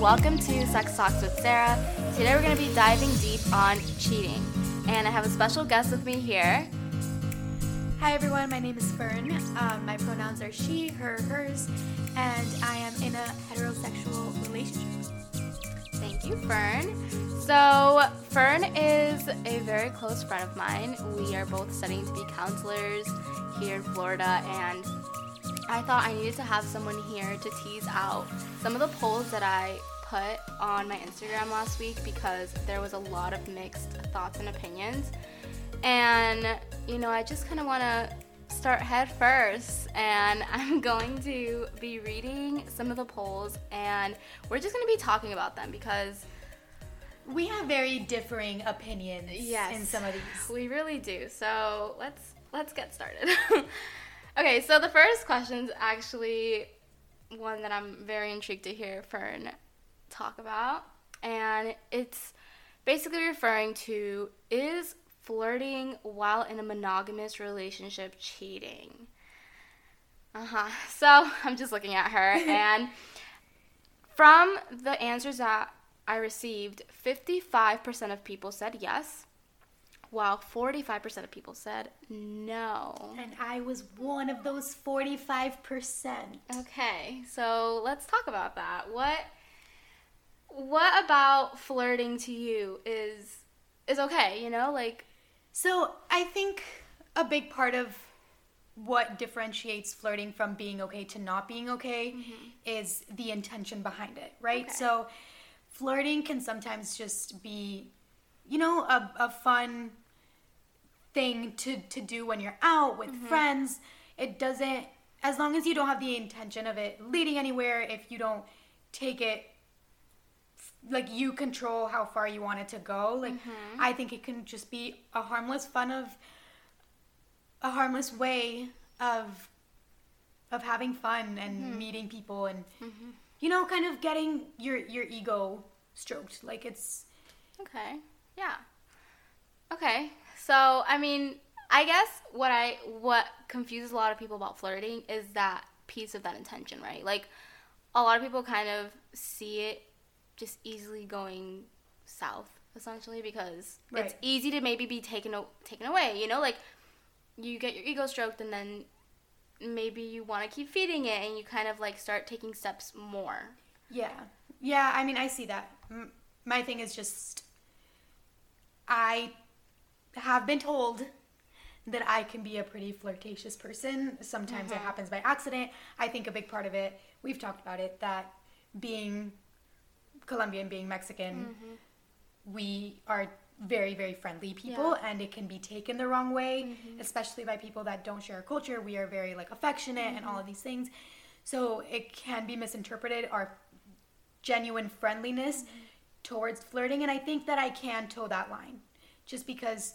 Welcome to Sex Talks with Sarah. Today, we're going to be diving deep on cheating, and I have a special guest with me here. Hi everyone, my name is Fern. Um, my pronouns are she, her, hers, and I am in a heterosexual relationship. Thank you, Fern. So, Fern is a very close friend of mine. We are both studying to be counselors here in Florida, and I thought I needed to have someone here to tease out some of the polls that I put on my Instagram last week because there was a lot of mixed thoughts and opinions. And, you know, I just kind of want to start head first. And I'm going to be reading some of the polls and we're just going to be talking about them because. We have very differing opinions Yes. in some of these. We really do. So let's let's get started. okay, so the first question is actually one that I'm very intrigued to hear Fern talk about, and it's basically referring to is flirting while in a monogamous relationship cheating. Uh huh. So I'm just looking at her, and from the answers that I received, 55% of people said yes, while 45% of people said no. And I was one of those 45%. Okay, so let's talk about that. What what about flirting to you is is okay, you know? Like So I think a big part of what differentiates flirting from being okay to not being okay mm-hmm. is the intention behind it, right? Okay. So flirting can sometimes just be, you know, a, a fun thing to, to do when you're out with mm-hmm. friends. It doesn't, as long as you don't have the intention of it leading anywhere, if you don't take it like you control how far you want it to go. Like mm-hmm. I think it can just be a harmless fun of a harmless way of of having fun and mm-hmm. meeting people and you know kind of getting your your ego stroked. Like it's Okay. Yeah. Okay. So, I mean, I guess what I what confuses a lot of people about flirting is that piece of that intention, right? Like a lot of people kind of see it just easily going south essentially because it's easy to maybe be taken o- taken away, you know? Like you get your ego stroked and then maybe you want to keep feeding it and you kind of like start taking steps more. Yeah. Yeah, I mean, I see that. My thing is just I have been told that I can be a pretty flirtatious person. Sometimes it mm-hmm. happens by accident. I think a big part of it, we've talked about it, that being Colombian, being Mexican, mm-hmm. we are very, very friendly people Yeah. and it can be taken the wrong way, mm-hmm. especially by people that don't share our culture. We are very like affectionate and all of these things. So it can be misinterpreted our genuine friendliness towards flirting and I think that I can toe that line just because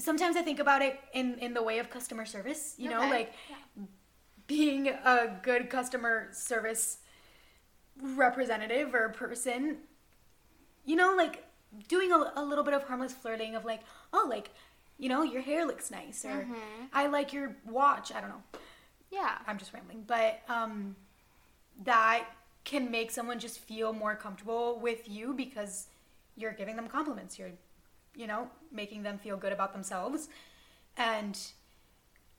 sometimes I think about it in in the way of customer service, you know, Okay. like being a good customer service representative or person, you know, like doing a, a little bit of harmless flirting of like, oh, like, you know, your hair looks nice or I like your watch. I don't know. Yeah. I'm just rambling, but um, that can make someone just feel more comfortable with you because you're giving them compliments. You're, you know, making them feel good about themselves, and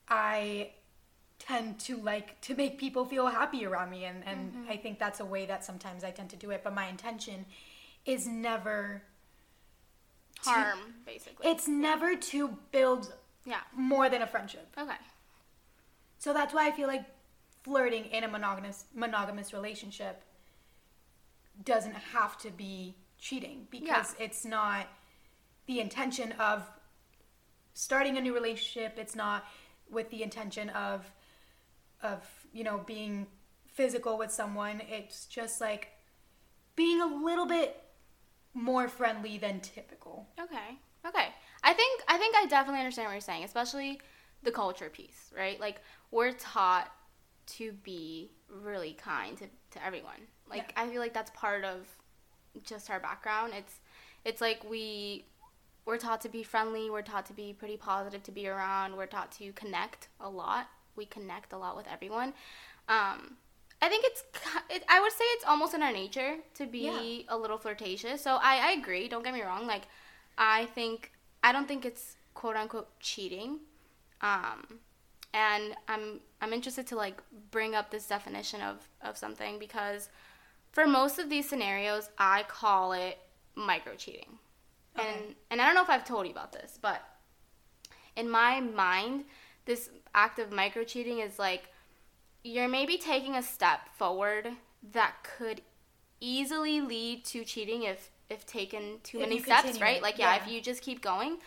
I tend to like to make people feel happy around me, and and mm-hmm. I think that's a way that sometimes I tend to do it. But my intention is never. to- Harm basically. It's never to build yeah. more than a friendship. Okay. So that's why I feel like flirting in a monogamous monogamous relationship doesn't have to be cheating because it's not the intention of starting a new relationship. It's not with the intention of of you know being physical with someone. It's just like being a little bit more friendly than typical. Okay. Okay. I think I think I definitely understand what you're saying, especially the culture piece, right? Like we're taught to be really kind to, to everyone. Like I feel like that's part of just our background. It's it's like we we're taught to be friendly, we're taught to be pretty positive to be around, we're taught to connect a lot. We connect a lot with everyone. Um I think it's. It, I would say it's almost in our nature to be a little flirtatious. So I, I agree. Don't get me wrong. Like, I think I don't think it's quote unquote cheating. Um, and I'm I'm interested to like bring up this definition of of something because for most of these scenarios, I call it micro cheating. And Okay. and I don't know if I've told you about this, but in my mind, this act of micro cheating is like you're maybe taking a step forward that could easily lead to cheating if if taken too If many steps, continue right? Like yeah, yeah. if you just keep going.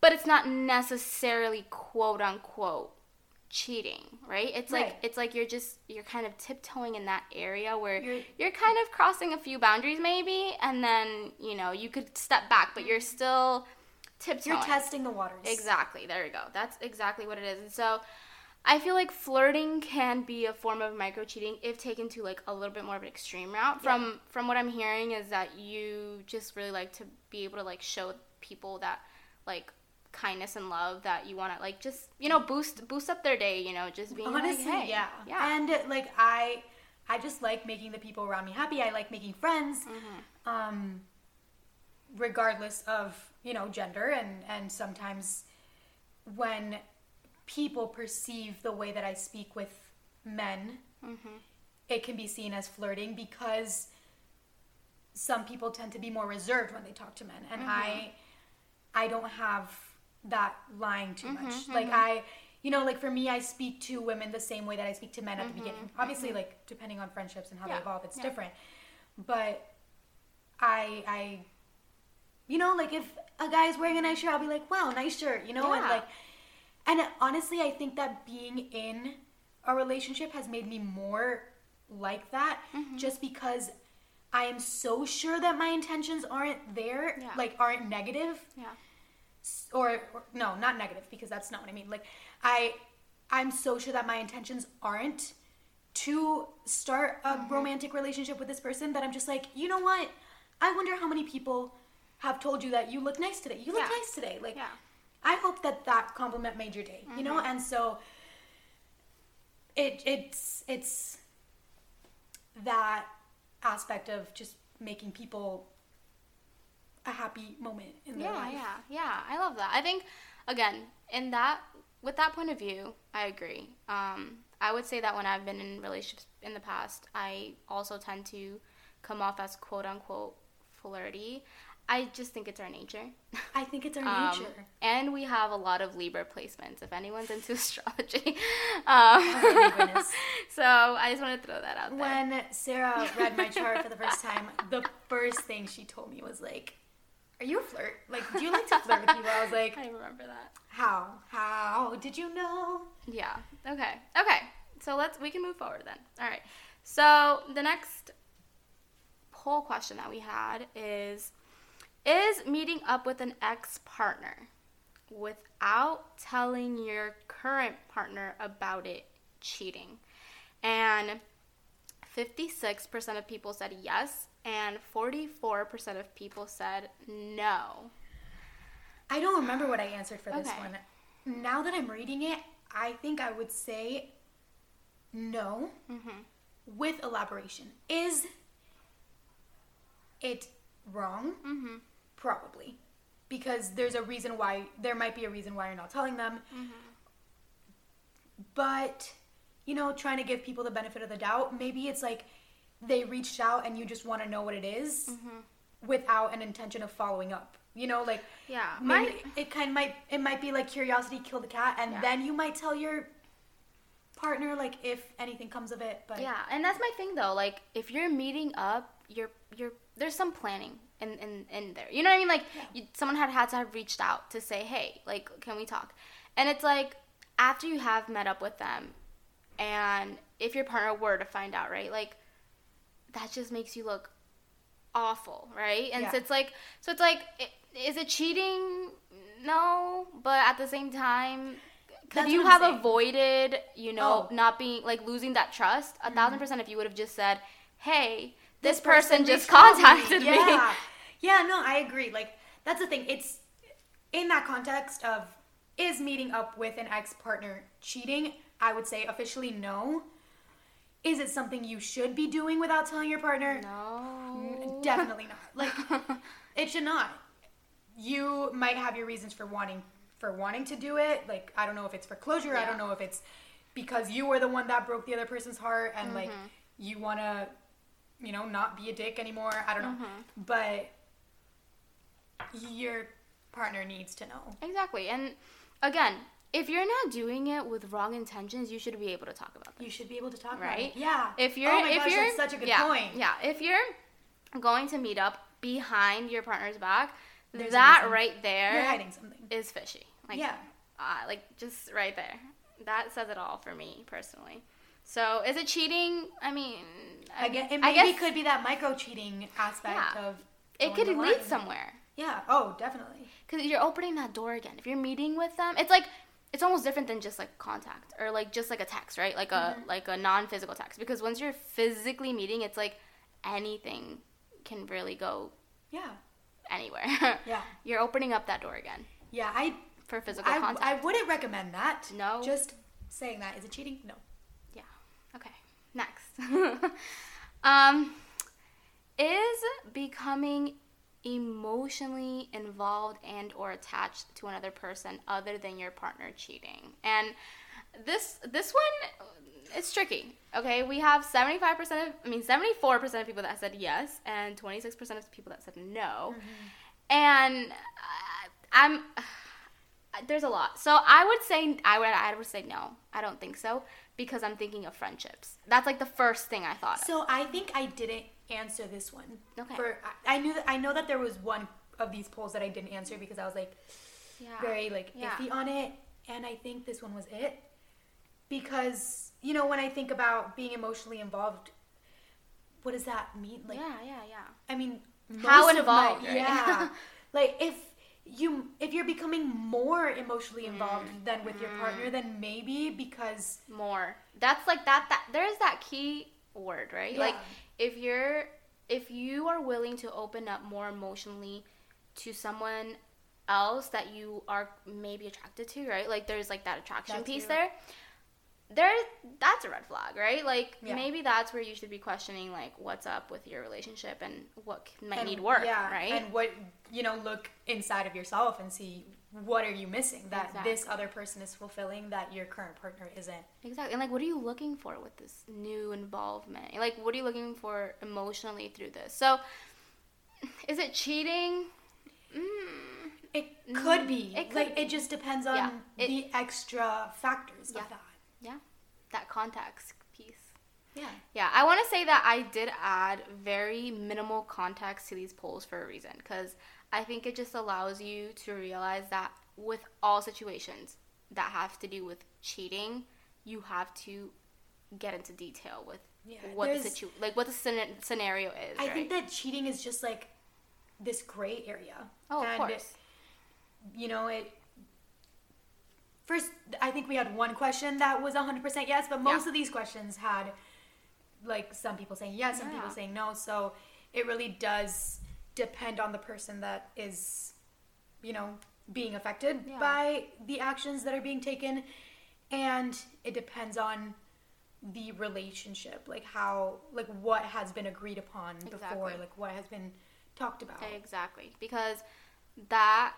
But it's not necessarily quote unquote cheating, right? It's like it's like you're just you're kind of tiptoeing in that area where You're- you're, kind of crossing a few boundaries maybe and then, you know, you could step back, but you're still tiptoeing. You're testing the waters. Exactly. There you go. That's exactly what it is. And so I feel like flirting can be a form of micro cheating if taken to like a little bit more of an extreme route. From from what I'm hearing is that you just really like to be able to like show people that like kindness and love that you want to like just you know boost boost up their day you know just being Honestly, like, hey, yeah. yeah And like I I just like making the people around me happy. I like making friends. Mm-hmm. Um regardless of, you know, gender and and sometimes when people perceive the way that I speak with men, Mm-hmm. it can be seen as flirting because some people tend to be more reserved when they talk to men and Mm-hmm. I I don't have that lying too much. Mm-hmm, Like I you know, like for me I speak to women the same way that I speak to men at the beginning. Obviously like depending on friendships and how Mm-hmm, Yeah, they evolve it's yeah. different. But I I you know, like if a guy is wearing a nice shirt, I'll be like, "Wow, nice shirt," you know, and like and honestly, I think that being in a relationship has made me more like that Mm-hmm. just because I am so sure that my intentions aren't there, Yeah. like aren't negative yeah or, or no, not negative because that's not what I mean. Like I I'm so sure that my intentions aren't to start a Mm-hmm. romantic relationship with this person that I'm just like, "You know what? I wonder how many people have told you that you look nice today. You look Yeah. nice today." Like yeah I hope that that compliment made your day, you know? Mm-hmm. And so it it's it's that aspect of just making people a happy moment in their yeah life. yeah yeah. I love that. I think again in that with that point of view i agree. Um, i would say that when i've been in relationships in the past i also tend to come off as quote unquote flirty. I just think it's our nature. I think it's our Um, nature. and we have a lot of libra placements if anyone's into astrology. Um, Oh, so i just want to throw that out there. When Sarah read my chart for the first time, the first thing she told me was like, "Are you a flirt? Like, do you like to flirt with people?" I was like, i remember that "How? How did you know?" Yeah. Okay. Okay. So let's we can move forward then. All right. So the next poll question that we had is is meeting up with an ex-partner without telling your current partner about it cheating? And 56% of people said yes and 44% of people said no. I don't remember what I answered for this Okay. one. Now that I'm reading it, I think I would say no Mhm. with elaboration. Is it wrong? Mhm. Probably. Because there's a reason why, there might be a reason why you're not telling them. But, you know, trying to give people the benefit of the doubt, maybe it's like they reached out and you just want to know what it is mm-hmm. without an intention of following up. You know, like Yeah. My- it kind of might it might be like curiosity killed the cat and Yeah. then you might tell your partner like if anything comes of it but Yeah, and that's my thing though. Like, if you're meeting up, you're you're there's some planning in in, in there. You know what I mean? Like, you, someone had had to have reached out to say, hey, like, can we talk? And it's like after you have met up with them, and if your partner were to find out, right? Like, that just makes you look awful, right? And so it's like, so it's like, is it cheating? No, but at the same time, could That's you have saying. avoided, you know, Oh. not being like losing that trust? A thousand mm-hmm. percent if you would have just said, "Hey, this, this person, just reached out contacted me." Yeah. Yeah, no, I agree. Like that's the thing. It's in that context of is meeting up with an ex-partner cheating? I would say officially no. Is it something you should be doing without telling your partner? No. Definitely not. Like it should not. You might have your reasons for wanting for wanting to do it. Like I don't know if it's for closure. I don't know if it's because you were the one that broke the other person's heart and like Mm-hmm. you want to you know not be a dick anymore. I don't know. Mm-hmm. But your partner needs to know. Exactly. And again, if you're not doing it with wrong intentions, you should be able to talk about that. You should be able to talk about Right? it. Yeah. If you're oh my if gosh, you're that's such a good yeah, point. Yeah. If you're going to meet up behind your partner's back, There's that right there You're hiding something. is fishy. Like Yeah. uh, like just right there. That says it all for me personally. So is it cheating? I mean, I, guess it maybe guess could be that micro cheating aspect Yeah. of it could lead somewhere. Yeah. Oh, definitely. because you're opening that door again. If you're meeting with them, it's like it's almost different than just like contact or like just like a text, right? Like a Mm-hmm. like a non-physical text. Because once you're physically meeting, it's like anything can really go Yeah. anywhere. Yeah. you're opening up that door again Yeah. I for physical I, contact. I wouldn't recommend that. No. Just saying that is it cheating? No. yeah. Okay. Next. um, is becoming emotionally involved and or attached to another person other than your partner cheating. And this this one it's tricky okay? We have 75% of i mean 74% of people that said yes and 26% of people that said no. And uh, i'm there's a lot. So i would say i would i would say no. I don't think so because i'm thinking of friendships. That's like the first thing i thought of. So I think I didn't answer this one. Okay. For I, I knew that I know that there was one of these polls that I didn't answer because I was like yeah very like Yeah. iffy on it, and I think this one was it. Because you know when I think about being emotionally involved, what does that mean? Like yeah yeah yeah I mean, How most of my- involved, right? yeah. like if you if you're becoming more emotionally involved Mm. than with your partner, then maybe because more that's like that that there's that key word right like Yeah. If you're if you are willing to open up more emotionally to someone else that you are maybe attracted to right? Like there's like that attraction That's piece there. There that's a red flag right? Like Yeah. maybe that's where you should be questioning like what's up with your relationship and what might and- need work yeah, right? And what you know, look inside of yourself and see what are you missing that this other person is fulfilling that your current partner isn't. Exactly. And like what are you looking for with this new involvement? Like what are you looking for emotionally through this? So is it cheating? Mm, It could be. it could like be. it just depends on Yeah, it- the extra factors Yeah. of that. yeah. That context piece. Yeah. Yeah, I want to say that I did add very minimal context to these polls for a reason because I think it just allows you to realize that with all situations that have to do with cheating, you have to get into detail with Yeah, what the situ- like what the scena- scenario is. I right? think that cheating is just like this gray area. oh, of And, course. You know, it First, I think we had one question that was 100% yes, but most Yeah. of these questions had like some people saying yes, some people saying no. So it really does depend on the person that is, you know, being affected Yeah. by the actions that are being taken. And it depends on the relationship, like how, like what has been agreed upon before, like what has been talked about. Exactly. Because that,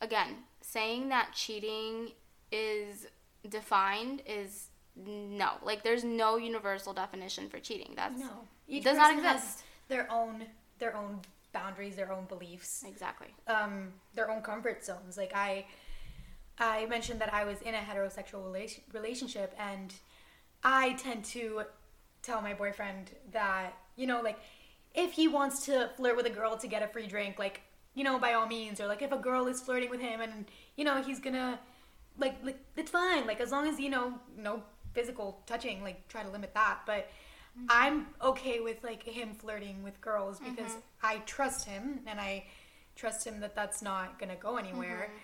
again, saying that cheating is defined is no. Like, there's no universal definition for cheating. That's No, each does not person has exist. Their own, their own boundaries, their own beliefs, Exactly. um, their own comfort zones. Like I, I mentioned that I was in a heterosexual relation, relationship, and I tend to tell my boyfriend that you know, like if he wants to flirt with a girl to get a free drink, like you know, by all means, or like if a girl is flirting with him and you know he's gonna like like it's fine, like as long as you know no physical touching, like try to limit that, but. I'm okay with like him flirting with girls mm-hmm. because I trust him and I trust him that that's not gonna go anywhere. Mm-hmm.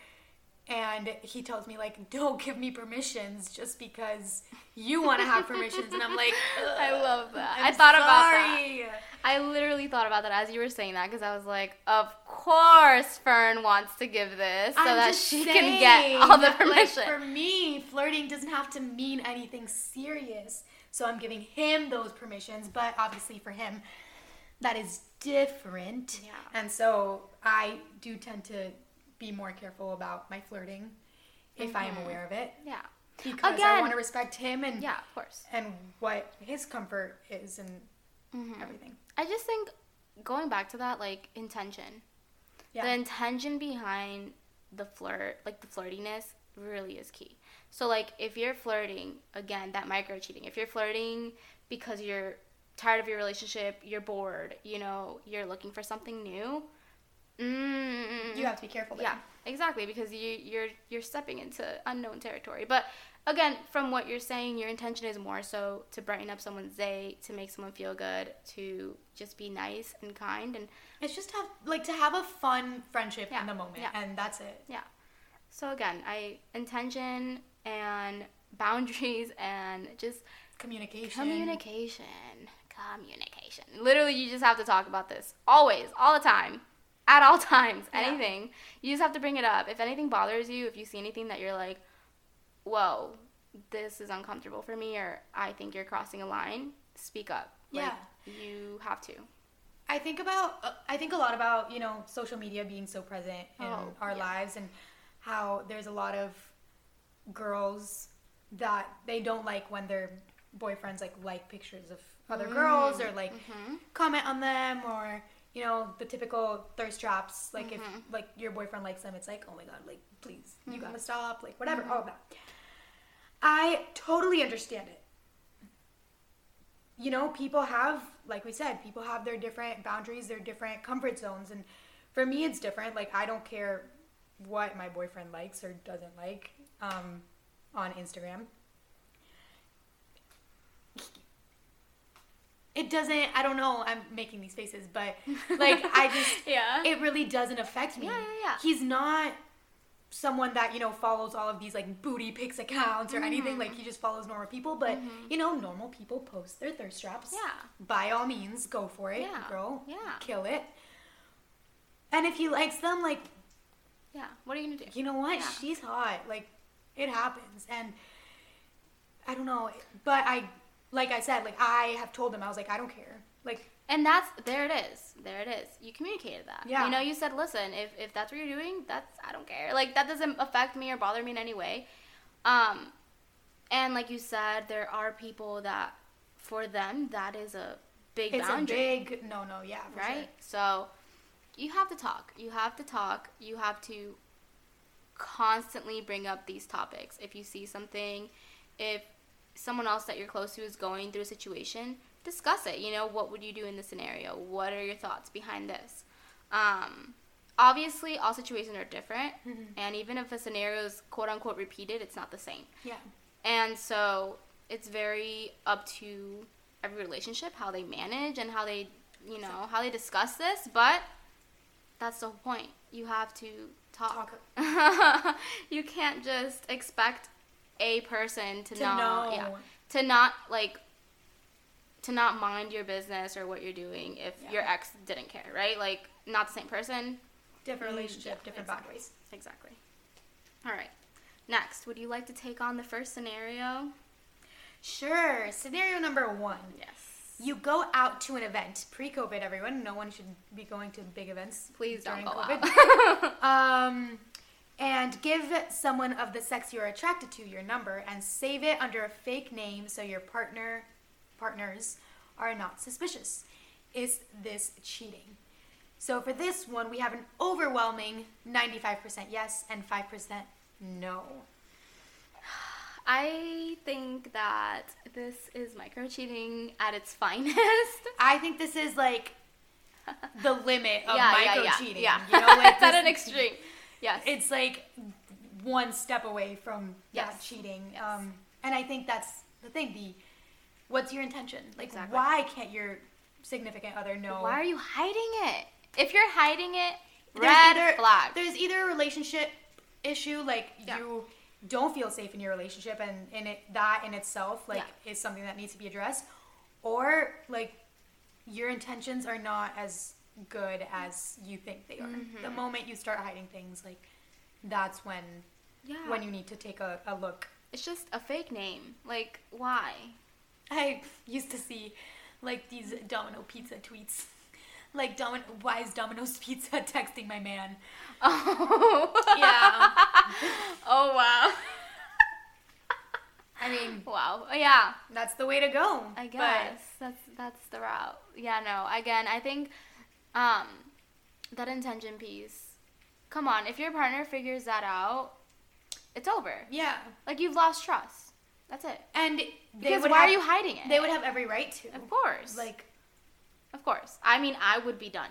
And he tells me like, don't give me permissions just because you want to have permissions, and I'm like, I love that. I'm I thought about that. sorry." I literally thought about that as you were saying that because I was like, of course Fern wants to give this so I'm that she can get all the that, like, permission. for me, flirting doesn't have to mean anything serious. So I'm giving him those permissions, but obviously for him, that is different. Yeah. And so I do tend to be more careful about my flirting if I am aware of it. Yeah. Because I want to respect him and Yeah, of course. and what his comfort is and Mm-hmm. everything. I just think going back to that, like intention. Yeah. The intention behind the flirt, like the flirtiness, really is key. So like if you're flirting, again, that micro cheating. If you're flirting because you're tired of your relationship, you're bored, you know, you're looking for something new. Mm, you have to be careful. There. yeah, exactly, because you you're you're stepping into unknown territory. But again, from what you're saying, your intention is more so to brighten up someone's day, to make someone feel good, to just be nice and kind, and It's just have like to have a fun friendship Yeah, in the moment, yeah. and that's it. yeah. So again, I intention and boundaries and just Communication. communication, communication. Literally, you just have to talk about this always, all the time. At all times, Yeah. anything. You just have to bring it up. If anything bothers you, if you see anything that you're like, whoa, this is uncomfortable for me, or I think you're crossing a line, speak up. Like, Yeah. you have to. I think about uh, I think a lot about you know social media being so present in Oh, our yeah. lives and how there's a lot of girls that they don't like when their boyfriends like like pictures of other girls or like Mm-hmm. comment on them or you know the typical thirst traps like if Mm-hmm. like your boyfriend likes them it's like oh my god like please you gotta stop like whatever Mm-hmm. all of that i totally understand it you know people have like we said people have their different boundaries their different comfort zones and for me it's different like i don't care what my boyfriend likes or doesn't like um, on instagram it doesn't i don't know i'm making these faces but like i just Yeah. it really doesn't affect me Yeah, yeah, yeah. he's not someone that you know follows all of these like booty pics accounts or Mm-hmm. anything like he just follows normal people but you know normal people post their thirst traps Yeah. by all means go for it Yeah, girl yeah. kill it and if he likes them like Yeah. What are you gonna do? you know what Yeah. she's hot like it happens and i don't know but i like i said like i have told them i was like i don't care like And that's there it is. There it is. You communicated that. Yeah. You know, you said, listen, if, if that's what you're doing, that's I don't care. Like that doesn't affect me or bother me in any way. Um and like you said, there are people that for them that is a big it's boundary. a big no no yeah right? So you have to talk. You have to talk. You have to constantly bring up these topics. If you see something, if someone else that you're close to is going through a situation, discuss it. You know, what would you do in this scenario? What are your thoughts behind this? Um, obviously, all situations are different, and even if a scenario is quote unquote repeated, it's not the same. yeah And so it's very up to every relationship how they manage and how they, you know, how they discuss this. But that's the whole point. You have to talk. you can't just expect a person to, To not, know. yeah, to not like to not mind your business or what you're doing if Yeah. your ex didn't care, right? Like not the same person. different Mm, relationship yeah, different exactly. boundaries Exactly. All right. Next, would you like to take on the first scenario? sure scenario number one Yes. You go out to an event pre-COVID. Everyone, no one should be going to big events. Please don't during go COVID. out. um, and give someone of the sex you're attracted to your number and save it under a fake name so your partner partners are not suspicious. Is this cheating? So for this one, we have an overwhelming 95% yes and 5% no. I think that this is micro cheating at its finest. I think this is like the limit of yeah, micro yeah, yeah, cheating. Yeah. You know, like it's at an extreme. Yes. it's like one step away from Yes. cheating. Um, and I think that's the thing. The what's your intention? Like, Exactly. why can't your significant other know? Why are you hiding it? If you're hiding it, There's red either, flag. There's either a relationship issue, like Yeah. you don't feel safe in your relationship, and in it that in itself like is something that needs to be addressed, or like your intentions are not as good as you think they are. Mm-hmm. The moment you start hiding things, like that's when Yeah. when you need to take a, a look. It's just a fake name. Like, why? I used to see like these Domino Pizza tweets. Like, Domin- why is Domino's Pizza texting my man? Oh. Yeah. oh wow. I mean, Wow. Yeah. that's the way to go. I but- guess that's that's the route. Yeah, no. Again, I think um that intention piece. Come on, if your partner figures that out, it's over. yeah. Like you've lost trust. That's it. And they Because would why have, are you hiding it? They would have every right to. Of course. Like, of course. I mean, I would be done.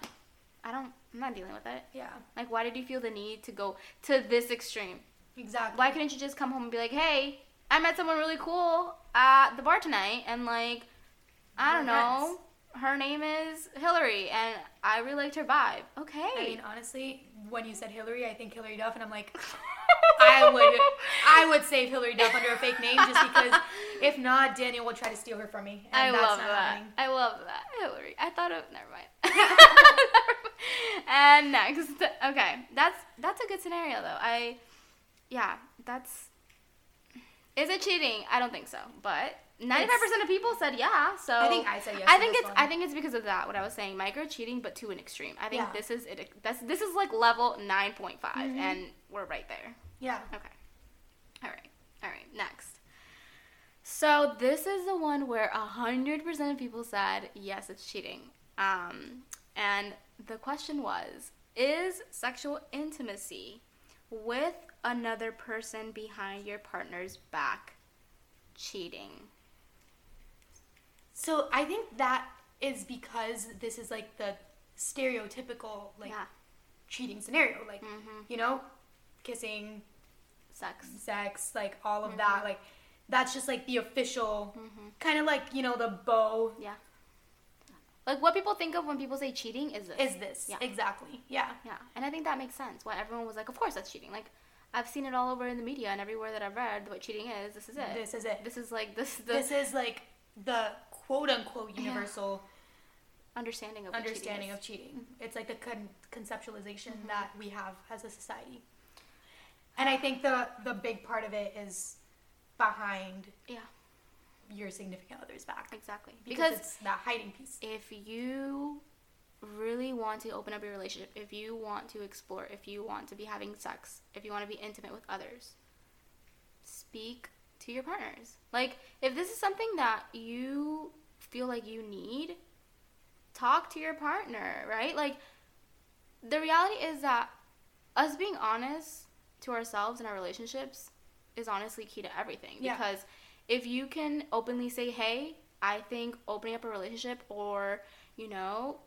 I don't. I'm not dealing with it. yeah, Like, why did you feel the need to go to this extreme? exactly. Why couldn't you just come home and be like, "Hey, I met someone really cool at the bar tonight, and like, I don't know, her name is Hillary, and I really liked her vibe." Okay. I mean, honestly, when you said Hillary, I think Hilary Duff, and I'm like, I would, I would save Hilary Duff under a fake name just because, if not, Daniel will try to steal her from me, and I that's love not that. happening. I love that. Hillary. I thought of never mind. and next. Okay. That's that's a good scenario though. I yeah, that's Is it cheating? I don't think so. But 95% of people said yeah. So I think I said yes I think it's one. I think it's because of that what I was saying. Micro cheating but to an extreme. I think Yeah. this is it that's this is like level 9.5 Mhm. and we're right there. Yeah. Okay. All right. All right. Next. So this is the one where hundred percent of people said yes, it's cheating. Um, and the question was: Is sexual intimacy with another person behind your partner's back cheating? So I think that is because this is like the stereotypical like yeah. cheating scenario, like Mhm. you know, kissing, Sex. sex, like all of that, like that's just like the official Mhm. kind of like you know the bow Yeah. Like what people think of when people say cheating is this. is this Yeah. exactly yeah Yeah, and I think that makes sense. Why everyone was like, "Of course, that's cheating." Like, I've seen it all over in the media and everywhere that I've read what cheating is. This is it. this is it This is like this the this is like the quote unquote Yeah. universal understanding of understanding cheating of cheating it's like the con- conceptualization Mm-hmm. that we have as a society and i think the the big part of it is behind. Yeah, your significant other's back exactly. because, Because it's that hiding piece if you really want to open up your relationship, if you want to explore, if you want to be having sex, if you want to be intimate with others, speak to your partners. Like, if this is something that you feel like you need, talk to your partner, right? Like, the reality is that us being honest to ourselves and our relationships is honestly key to everything. Yeah. Because if you can openly say, hey, I think opening up a relationship or, you know,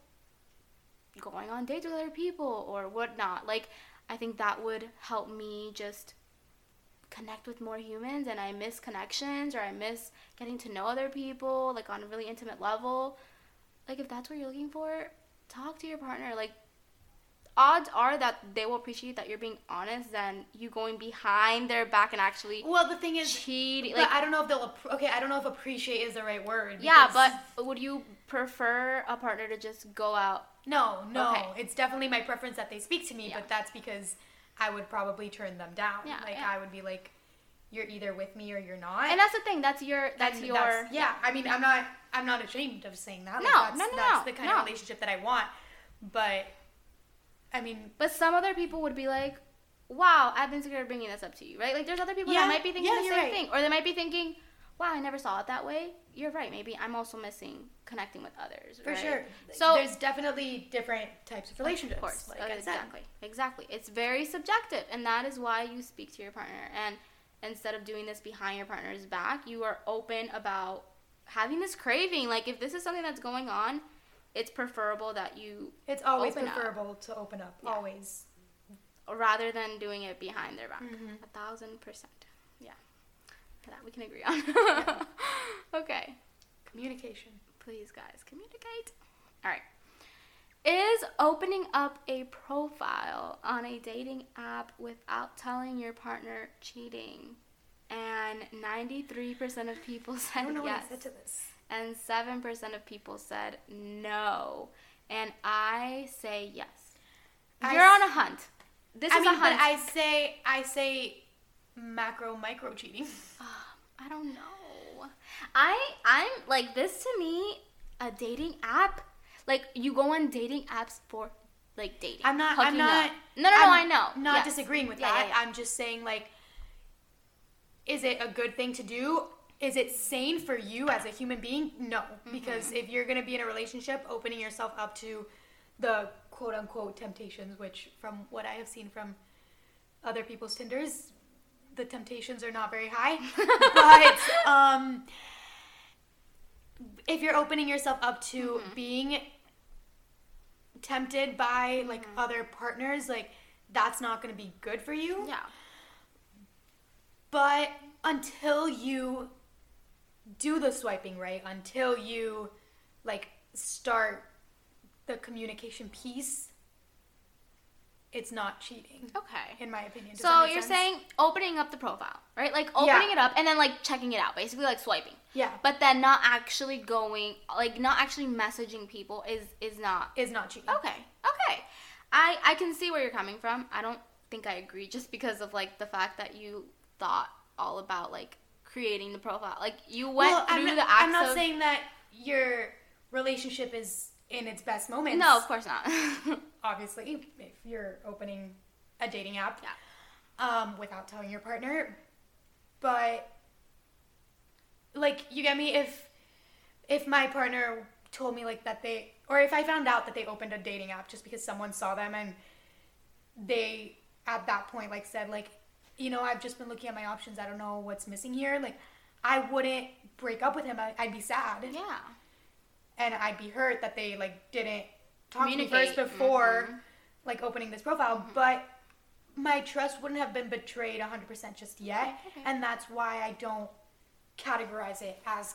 going on dates with other people or whatnot, like, I think that would help me just connect with more humans and I miss connections or I miss getting to know other people like on a really intimate level. Like if that's what you're looking for, talk to your partner. Like odds are that they will appreciate that you're being honest than you going behind their back and actually well the thing is cheating. but Like i don't know if they'll okay i don't know if appreciate is the right word yeah, but would you prefer a partner to just go out? no no Okay. it's definitely my preference that they speak to me Yeah. but that's because i would probably turn them down Yeah, like yeah. i would be like you're either with me or you're not And that's the thing. That's your that's And your yeah. I mean, I'm not I'm not ashamed of saying that. Like, No, that's, no, no, that's no, the kind no. of relationship that I want. But I mean, But some other people would be like, "Wow, I've been scared of bringing this up to you." Right? Like, there's other people Yeah, that might be thinking yeah, the same right. thing, or they might be thinking, "Wow, I never saw it that way." You're right. Maybe I'm also missing connecting with others. for right? sure. So there's definitely different types of relationships. Of course, like I oh, said. exactly, exactly. It's very subjective, and that is why you speak to your partner. And instead of doing this behind your partner's back, you are open about having this craving. Like, if this is something that's going on, it's preferable that you, It's always Open up. preferable to open up. Yeah. Always. rather than doing it behind their back, Mhm. a thousand percent. Yeah, that we can agree on. okay. Communication. Please, guys, communicate. All right. Is opening up a profile on a dating app without telling your partner cheating? And 93% of people I said don't know yes. what I said to this. And 7% of people said no. And I say yes. I You're on a hunt. This I is mean, a hunt. but I say I say macro micro cheating. I don't know. I I'm like this to me a dating app. Like you go on dating apps for like dating. I'm not. I'm not. up. No, no, no. I'm I know. Not Yes. disagreeing with Yeah, that. yeah, yeah. I'm just saying, like, is it a good thing to do? Is it sane for you as a human being? No, Mm-hmm. because if you're gonna be in a relationship, opening yourself up to the quote unquote temptations, which from what I have seen from other people's Tinders, the temptations are not very high. but um, if you're opening yourself up to Mm-hmm. being tempted by like Mm-hmm. other partners, like that's not going to be good for you. Yeah. But until you do the swiping right, until you like start the communication piece, it's not cheating, Okay. in my opinion. Does So you're sense? saying opening up the profile, right? Like opening Yeah. it up and then like checking it out, basically like swiping. yeah, But then not actually going, like not actually messaging people is is not is not cheating. okay. Okay, I I can see where you're coming from. I don't think I agree just because of like the fact that you thought all about like creating the profile. Like you went well, through not, the acts I'm not of. saying that your relationship is in its best moments. no, of course not. obviously, if you're opening a dating app Yeah. um, without telling your partner. But like, you get me? If if my partner told me like that they, or if I found out that they opened a dating app just because someone saw them and they at that point like said like, you know, I've just been looking at my options. I don't know what's missing here. Like, I wouldn't break up with him. I, I'd be sad yeah. and I'd be hurt that they like didn't talk to me Communicate. first before Mhm. like opening this profile. But my trust wouldn't have been betrayed 100% just yet, Okay. and that's why I don't categorize it as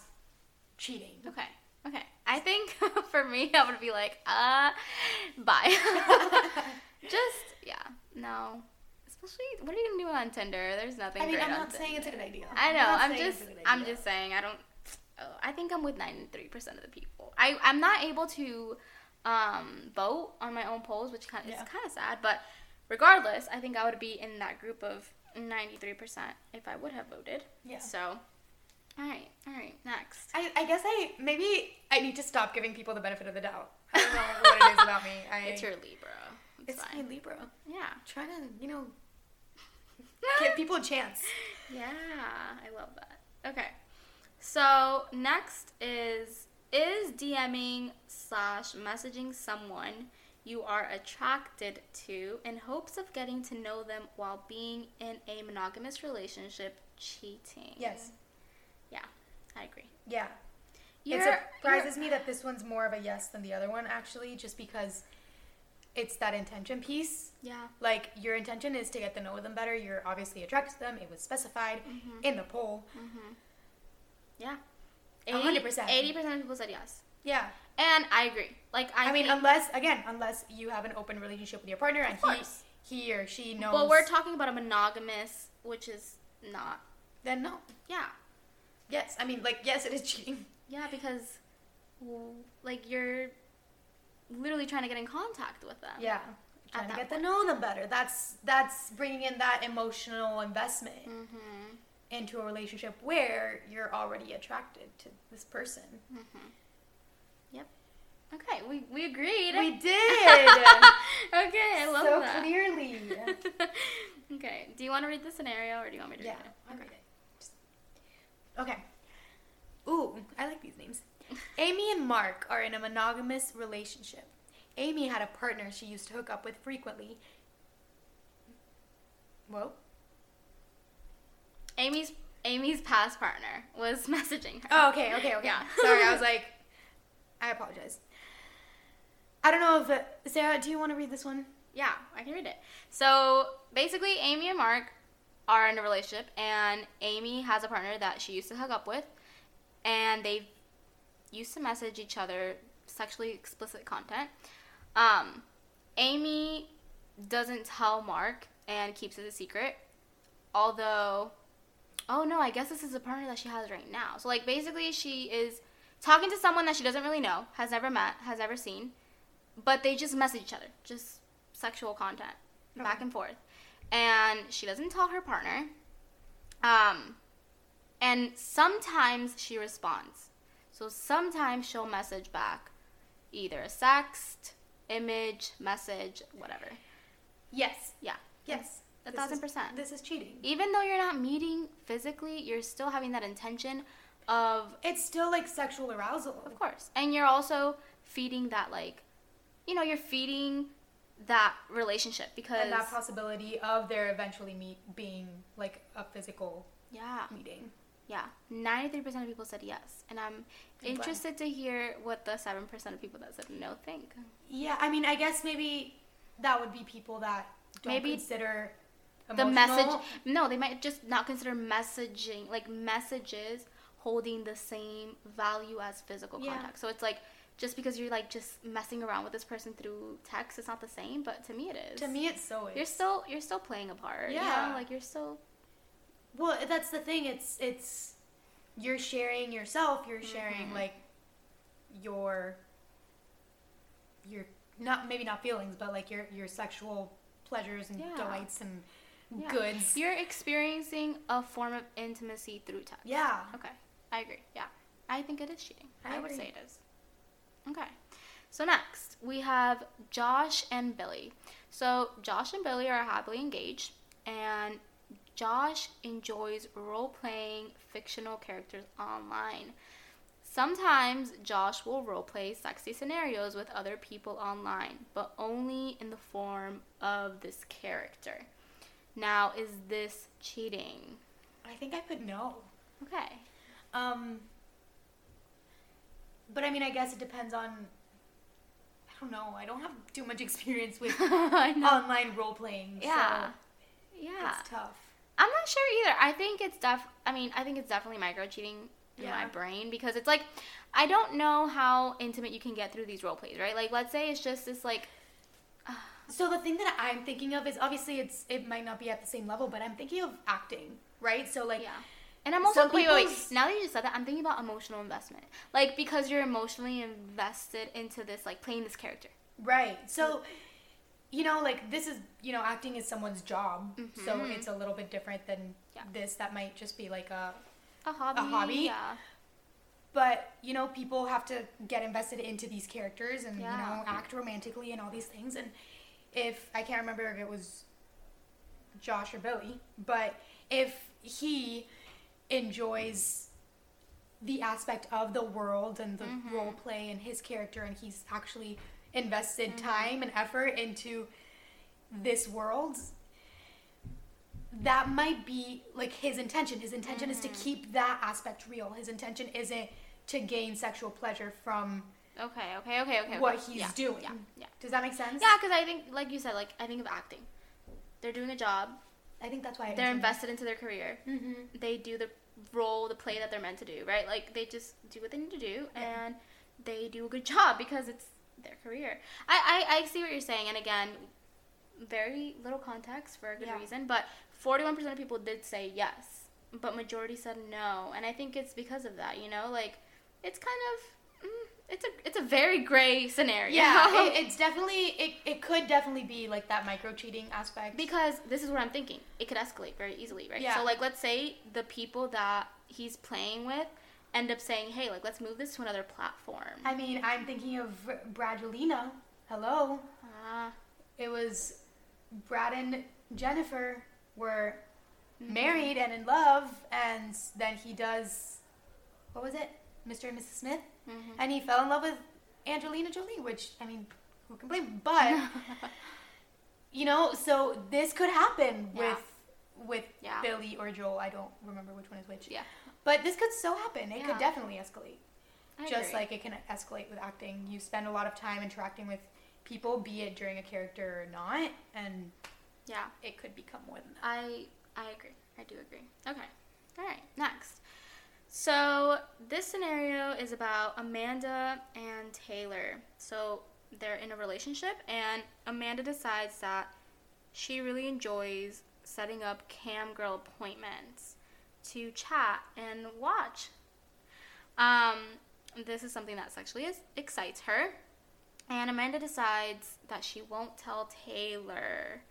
cheating. Okay. Okay. I think for me, I would be like, uh, bye. Just yeah, no. Especially, what are you gonna do on Tinder? There's nothing. I mean, I'm not saying it's a good idea. I know. not I'm just. it's a good I'm just saying. I don't. Oh, I think I'm with 93% of the people. I I'm not able to um, vote on my own polls, which kind of Yeah. is kind of sad. But regardless, I think I would be in that group of 93% if I would have voted. Yeah. So, all right, all right, next. I, I guess I maybe I need to stop giving people the benefit of the doubt. I don't know what it is about me. I, It's your Libra. It's, it's my Libra. Yeah. Trying to you know give people a chance. Yeah, I love that. Okay. So next is is DMing slash messaging someone you are attracted to in hopes of getting to know them while being in a monogamous relationship cheating. Yes. Yeah, I agree. Yeah. You're, it surprises me that this one's more of a yes than the other one, actually, just because it's that intention piece. Yeah. Like, your intention is to get to know them better. You're obviously attracted to them. It was specified mm-hmm. in the poll. Mm-hmm. Yeah. A hundred percent. 80% of people said yes. Yeah. And I agree. Like I, I, mean, unless, again, unless you have an open relationship with your partner and course. he, he or she knows. Well, we're talking about a monogamous, which is not. Then no. Yeah. Yes. I mean, like, yes, it is cheating. Yeah, because like you're literally trying to get in contact with them. Yeah. Trying to get to know them better. That's that's bringing in that emotional investment Mhm. into a relationship where you're already attracted to this person. Yep. Okay, we we agreed. We did. okay, I love so that. So clearly. okay. Do you want to read the scenario or do you want me to Yeah. read it? I'll read it. Just- Okay. Ooh, I like these names. Amy and Mark are in a monogamous relationship. Amy had a partner she used to hook up with frequently. Whoa. Amy's Amy's past partner was messaging her. Oh, okay, okay, okay. Yeah. Sorry, I was like, I apologize. I don't know if Sarah, do you want to read this one? Yeah, I can read it. So basically, Amy and Mark are in a relationship, and Amy has a partner that she used to hook up with, and they used to message each other sexually explicit content. Um, Amy doesn't tell Mark and keeps it a secret, although. Oh no, I guess this is a partner that she has right now. So like basically she is talking to someone that she doesn't really know, has never met, has never seen, but they just message each other, just sexual content, back and forth. And she doesn't tell her partner. Um, And sometimes she responds. So sometimes she'll message back either a sext, image, message, whatever. Yes. Yeah. Yes. A This thousand is- percent. This is cheating. Even though you're not meeting physically, you're still having that intention of It's still like sexual arousal. Of course. And you're also feeding that like you know, you're feeding that relationship because And that possibility of there eventually meet being like a physical yeah. meeting. Yeah. 93% of people said yes. And I'm interested to hear what the 7% of people that said no think. Yeah, I mean, I guess maybe that would be people that don't Maybe consider The message no, they might just not consider messaging like messages holding the same value as physical Yeah. contact. So it's like just because you're like just messing around with this person through text, it's not the same, but to me it is. To me, it's so. you're still you're still playing a part. Yeah. Yeah. like you're still Well, that's the thing. It's it's you're sharing yourself. You're sharing Mhm. like your your not maybe not feelings, but like your your sexual pleasures and Yeah. delights and Yeah. goods. You're experiencing a form of intimacy through text. yeah. Okay. I agree. Yeah. I think it is cheating. I I, would say it is. Okay. So next, we have Josh and Billy. So Josh and Billy are happily engaged and Josh enjoys role playing fictional characters online. Sometimes Josh will roleplay sexy scenarios with other people online, but only in the form of this character. Now, is this cheating? I think I put no. Okay. Um. But I mean, I guess it depends on. I don't know. I don't have too much experience with online role playing. yeah. So Yeah. it's tough. I'm not sure either. I think it's def I mean, I think it's definitely micro cheating in my brain because it's like I don't know how intimate you can get through these role plays, right? Like let's say it's just this like So the thing that I'm thinking of is obviously it's it might not be at the same level, but I'm thinking of acting, right? So like yeah. And I'm also wait, wait, wait. Now that you just said that, I'm thinking about emotional investment. Like because you're emotionally invested into this like playing this character. right. So you know, like this is you know, acting is someone's job, so Mhm. it's a little bit different than Yeah. this. That might just be like a A hobby. hobby? Yeah. but you know people have to get invested into these characters and you know act romantically and all these things and if i can't remember if it was josh or billy but if he enjoys the aspect of the world and the Mhm. role play and his character and he's actually invested Mhm. time and effort into this world that might be like his intention his intention is to Mhm. keep that aspect real his intention isn't to gain sexual pleasure from Okay, okay, okay, okay. what okay. he's Yeah, doing Yeah. Yeah. does that make sense Yeah, because I think, like you said, like I think of acting. They're doing a job. i think that's why They're invested into their career. hmm They do the role, the play that they're meant to do, right? Like they just do what they need to do, Yeah. and they do a good job because it's their career. I, I, I see what you're saying, and again, very little context for a good Yeah. reason, but 41% of people did say yes, but majority said no, and I think it's because of that. You know, like it's kind of. Mm, it's a it's a very gray scenario. yeah it, it's definitely it, it could definitely be like that micro cheating aspect Because this is what I'm thinking. It could escalate very easily, right? Yeah. So like let's say the people that he's playing with end up saying, "Hey, like let's move this to another platform." i mean i'm thinking of Brangelina hello Ah, it was brad and jennifer were mhm. married and in love and then he does what was it mr and mrs smith Mhm. and he fell in love with angelina jolie which i mean who can blame but you know so this could happen Yeah. with with Yeah. billy or joel i don't remember which one is which Yeah. But this could so happen it Yeah. could definitely escalate I just agree. like it can escalate with acting you spend a lot of time interacting with people be it during a character or not and yeah, it could become more than that I I agree. I do agree. Okay. All right. Next. So this scenario is about Amanda and Taylor. So they're in a relationship, and Amanda decides that she really enjoys setting up cam girl appointments to chat and watch. Um, this is something that sexually is, excites her, and Amanda decides that she won't tell Taylor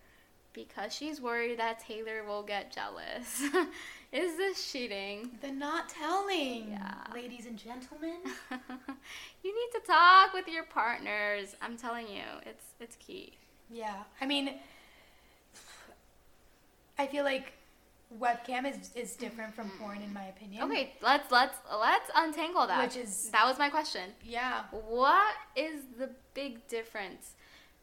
because she's worried that Taylor will get jealous. Is this cheating? The not telling. Yeah. Ladies and gentlemen. you need to talk with your partners. I'm telling you, it's it's key. Yeah. I mean, I feel like webcam is, is different from porn in my opinion. Okay, let's let's let's untangle that. Which is- that was my question. Yeah. What is the big difference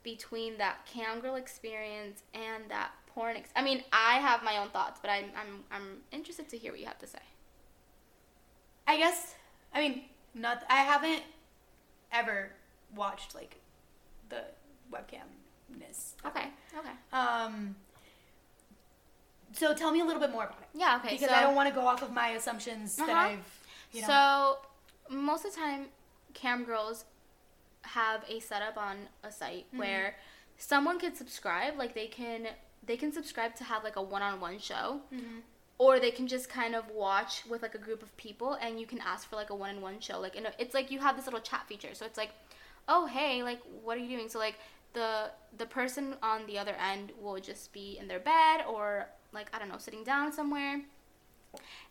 between that cam girl experience and that porn? Ex- I mean, I have my own thoughts, but I'm I'm I'm interested to hear what you have to say. I guess I mean not I haven't ever watched like the webcamness. Okay. Okay. Um so tell me a little bit more about it. Yeah. Okay. because so, I don't want to go off of my assumptions that Uh-huh. I've you know So most of the time, cam girls have a setup on a site Mm-hmm. where someone could subscribe. Like they can they can subscribe to have like a one-on-one show, Mhm. or they can just kind of watch with like a group of people, and you can ask for like a one-on-one show. Like know, it's like you have this little chat feature. So it's like, oh hey, like what are you doing? So like the the person on the other end will just be in their bed or like I don't know, sitting down somewhere.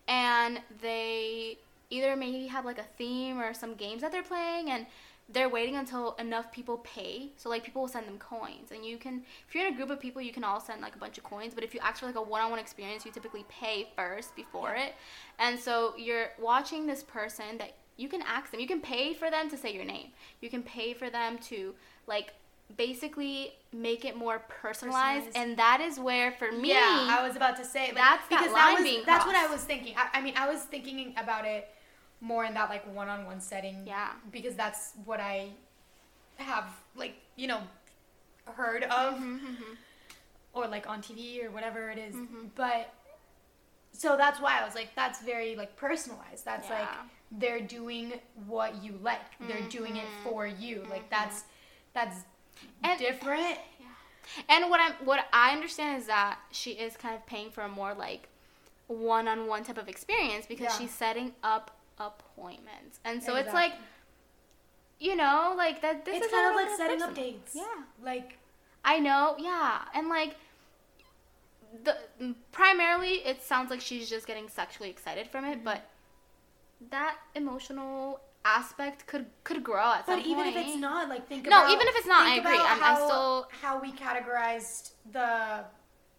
And they either maybe have like a theme or some games that they're playing and they're waiting until enough people pay. So like people will send them coins. And you can if you're in a group of people you can all send like a bunch of coins. But if you ask for like a one-on-one experience you typically pay first before Yeah. it. And so you're watching this person that you can ask them. You can pay for them to say your name. You can pay for them to like basically make it more personalized, Personalized. and that is where for me Yeah, I was about to say like, That's that because line was, being that's what I was thinking. I, I mean, I was thinking about it more in that like one-on-one setting. Yeah. Because that's what I have like you know heard of, Mhm, mhm. or like on TV or whatever it is. Mhm. But so that's why I was like, that's very like personalized. That's like they're doing what you like. They're doing it Mhm. for you. Like that's that's And- different. And what I'm what I understand is that she is kind of paying for a more like one-on-one type of experience because Yeah. she's setting up appointments. And so it's like you know, like that this it's is kind of like setting person. updates. Yeah. Like I know, yeah. And like the primarily it sounds like she's just getting sexually excited from it, Mhm. but that emotional aspect could could grow at some But even point. if it's not, like think about No, about even if it's not, I agree. I'm- I'm how, still- how we categorized the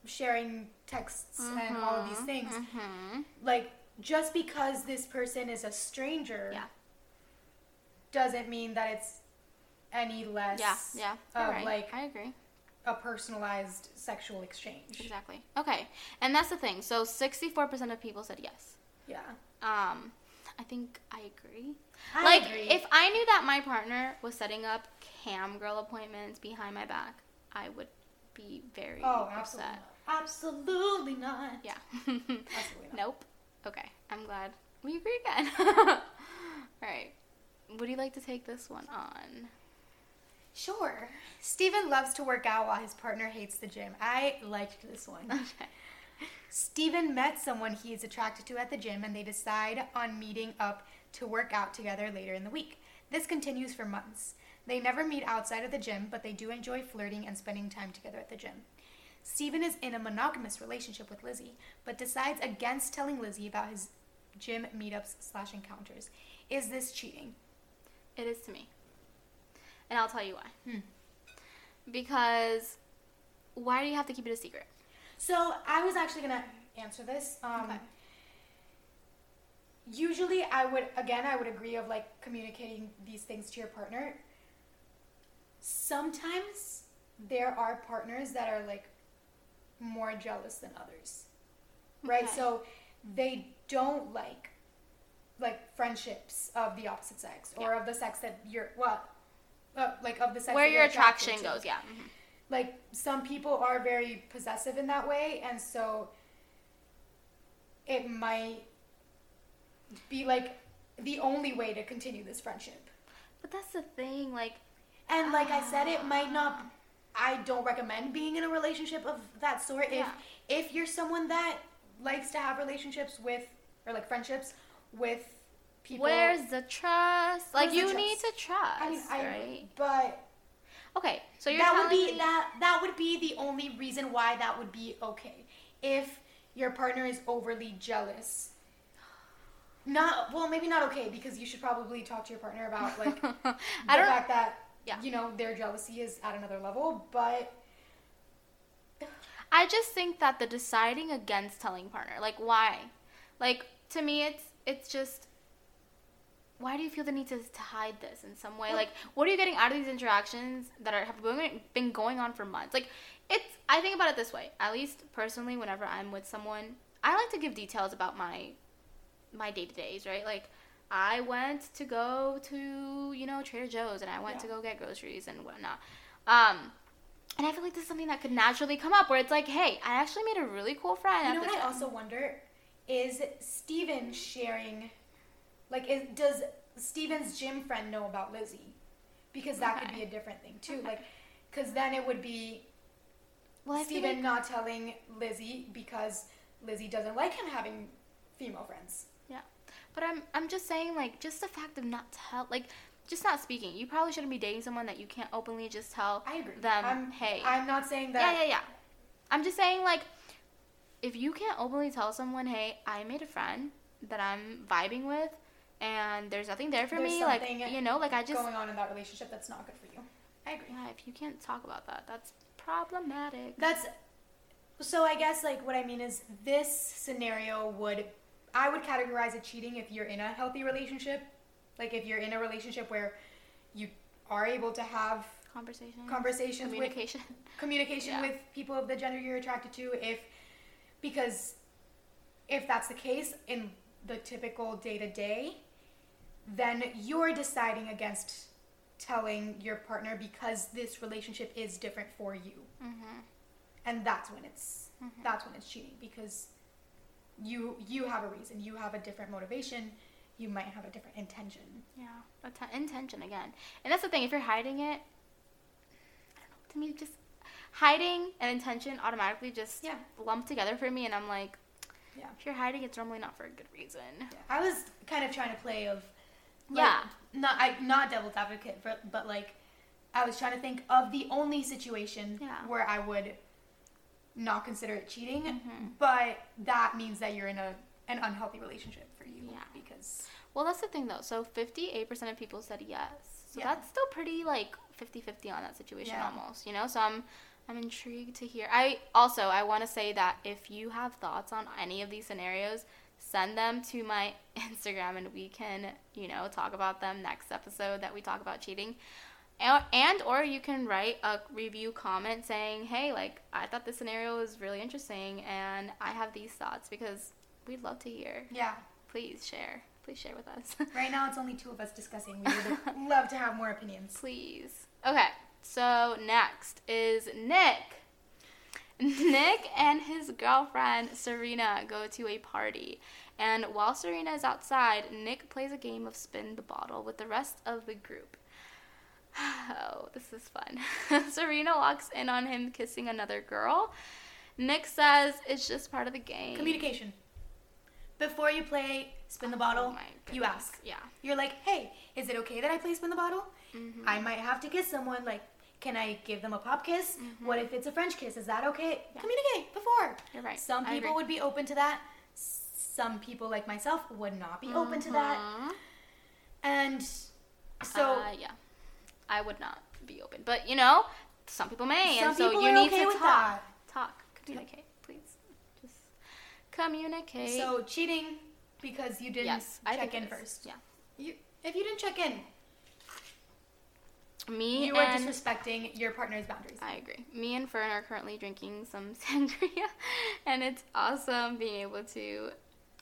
sharing texts and all of these Mhm, things. mhm. Like just because this person is a stranger, Yeah. doesn't mean that it's any less Yeah, yeah. Of right. like I agree. a personalized sexual exchange. Exactly. Okay. And that's the thing. So 64% of people said yes. Yeah. Um, I think I agree. I like, agree. if I knew that my partner was setting up cam girl appointments behind my back, I would be very Oh, absolutely upset. not. Absolutely not. Yeah. Absolutely not. nope. Okay. I'm glad we agree again. All right. Would you like to take this one on? Sure. Steven loves to work out while his partner hates the gym. I liked this one. Okay. Steven met someone he is attracted to at the gym and they decide on meeting up to work out together later in the week. This continues for months. They never meet outside of the gym, but they do enjoy flirting and spending time together at the gym. Steven is in a monogamous relationship with Lizzie, but decides against telling Lizzie about his gym meetups slash encounters. Is this cheating? It is to me. And I'll tell you why. Hmm. Because why do you have to keep it a secret? So I was actually gonna answer this. Um, Okay. Usually, I would again, I would agree of like communicating these things to your partner. Sometimes there are partners that are like more jealous than others, right? Okay. So they don't like like friendships of the opposite sex or of the sex that you're well, Uh, like of the sex Where that your you're attraction to goes, yeah. mhm. Like some people are very possessive in that way and so it might be like the only way to continue this friendship But that's the thing, like, and like i said it might not ah. i don't recommend being in a relationship of that sort if Yeah. if you're someone that likes to have relationships with or like friendships with people where's the trust? Like, you trust? need to trust, i mean i but Okay, so you're that telling would be me that that would be the only reason why that would be okay if your partner is overly jealous. Not well, maybe not okay because you should probably talk to your partner about like the fact that Yeah. you know their jealousy is at another level. But I just think that the deciding against telling partner, like why, like to me, it's it's just. Why do you feel the need to, to hide this in some way? Well- Like, what are you getting out of these interactions that are have been, been going on for months? Like, it's. I think about it this way. At least personally, whenever I'm with someone, I like to give details about my my day to days, right? Like, I went to go to you know Trader Joe's and I went Yeah. to go get groceries and whatnot. Um, and I feel like this is something that could naturally come up where it's like, hey, I actually made a really cool friend. you know what I also wonder is Steven sharing, like, is, does Steven's gym friend know about Lizzie? Because that could be a different thing too. Okay. Like, because then it would be well, Steven like, not telling Lizzie because Lizzie doesn't like him having female friends. Yeah, but I'm I'm just saying like just the fact of not tell like just not speaking. You probably shouldn't be dating someone that you can't openly just tell I agree. them, I'm, hey. I'm not saying that. yeah, yeah, yeah. I'm just saying like if you can't openly tell someone, hey, I made a friend that I'm vibing with, and there's nothing there for There's me, like you know, like I just going on in that relationship that's not good for you. I agree. yeah, if you can't talk about that, that's problematic. That's so. I guess like what I mean is this scenario would I would categorize it cheating if you're in a healthy relationship, like if you're in a relationship where you are able to have Conversation, conversations with communication. communication Yeah. with people of the gender you're attracted to if because if that's the case in the typical day to day then you're deciding against telling your partner because this relationship is different for you mm-hmm. and that's when it's Mhm. that's when it's cheating because you you have a reason you have a different motivation you might have a different intention Yeah, atten- intention again, and that's the thing. If you're hiding it, know. To me, just hiding and intention automatically just Yeah. lump together for me, and I'm like, Yeah. if you're hiding, it's normally not for a good reason. I was kind of trying to play of like, Yeah. not I not devil's advocate but, but like I was trying to think of the only situation Yeah. where I would not consider it cheating Mhm. but that means that you're in a an unhealthy relationship for you Yeah. because Well, that's the thing though. So 58% of people said yes. So Yeah. that's still pretty like 50-50 on that situation Yeah. almost, you know? So I'm I'm intrigued to hear. I also I want to say that if you have thoughts on any of these scenarios, send them to my Instagram and we can, you know, talk about them next episode that we talk about cheating. And, and or you can write a review comment saying, "Hey, like I thought this scenario was really interesting and I have these thoughts because we'd love to hear. yeah Please share. Please share with us." right now it's only two of us discussing we would love to have more opinions Please. Okay, so next is Nick. Nick and his girlfriend Serena go to a party. And while Serena is outside, Nick plays a game of spin the bottle with the rest of the group. Oh, this is fun. Serena walks in on him kissing another girl. Nick says it's just part of the game. communication before you play spin the bottle Oh you ask Yeah. you're like hey is it okay that I play spin the bottle Mhm. I might have to kiss someone. Like, can I give them a pop kiss? What if it's a French kiss? Is that okay? Yeah. Communicate before. You're right. Some people would be open to that. Some people, like myself, would not be open to that. Mhm. And so, uh, yeah, I would not be open, but you know, some people may, some and so you need okay to talk, that. talk, communicate, please, just communicate. So cheating because you didn't yes, I check think in first. Yeah, You, if you didn't check in, me you are and disrespecting your partner's boundaries. I agree. Me and Fern are currently drinking some sangria, and it's awesome being able to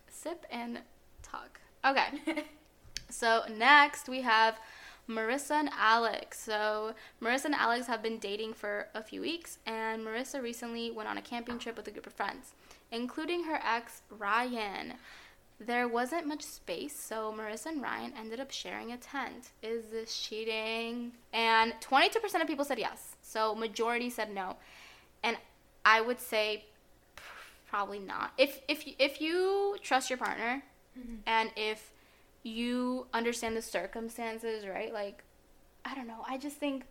sip and talk. Okay. So next we have Marissa and Alex. So Marissa and Alex have been dating for a few weeks, and Marissa recently went on a camping trip with a group of friends, including her ex Ryan. There wasn't much space, so Marissa and Ryan ended up sharing a tent. Is this cheating? And 22% of people said yes. So majority said no. And I would say probably not. If if you- if you trust your partner Mhm. and if you understand the circumstances, right? Like I don't know. I just think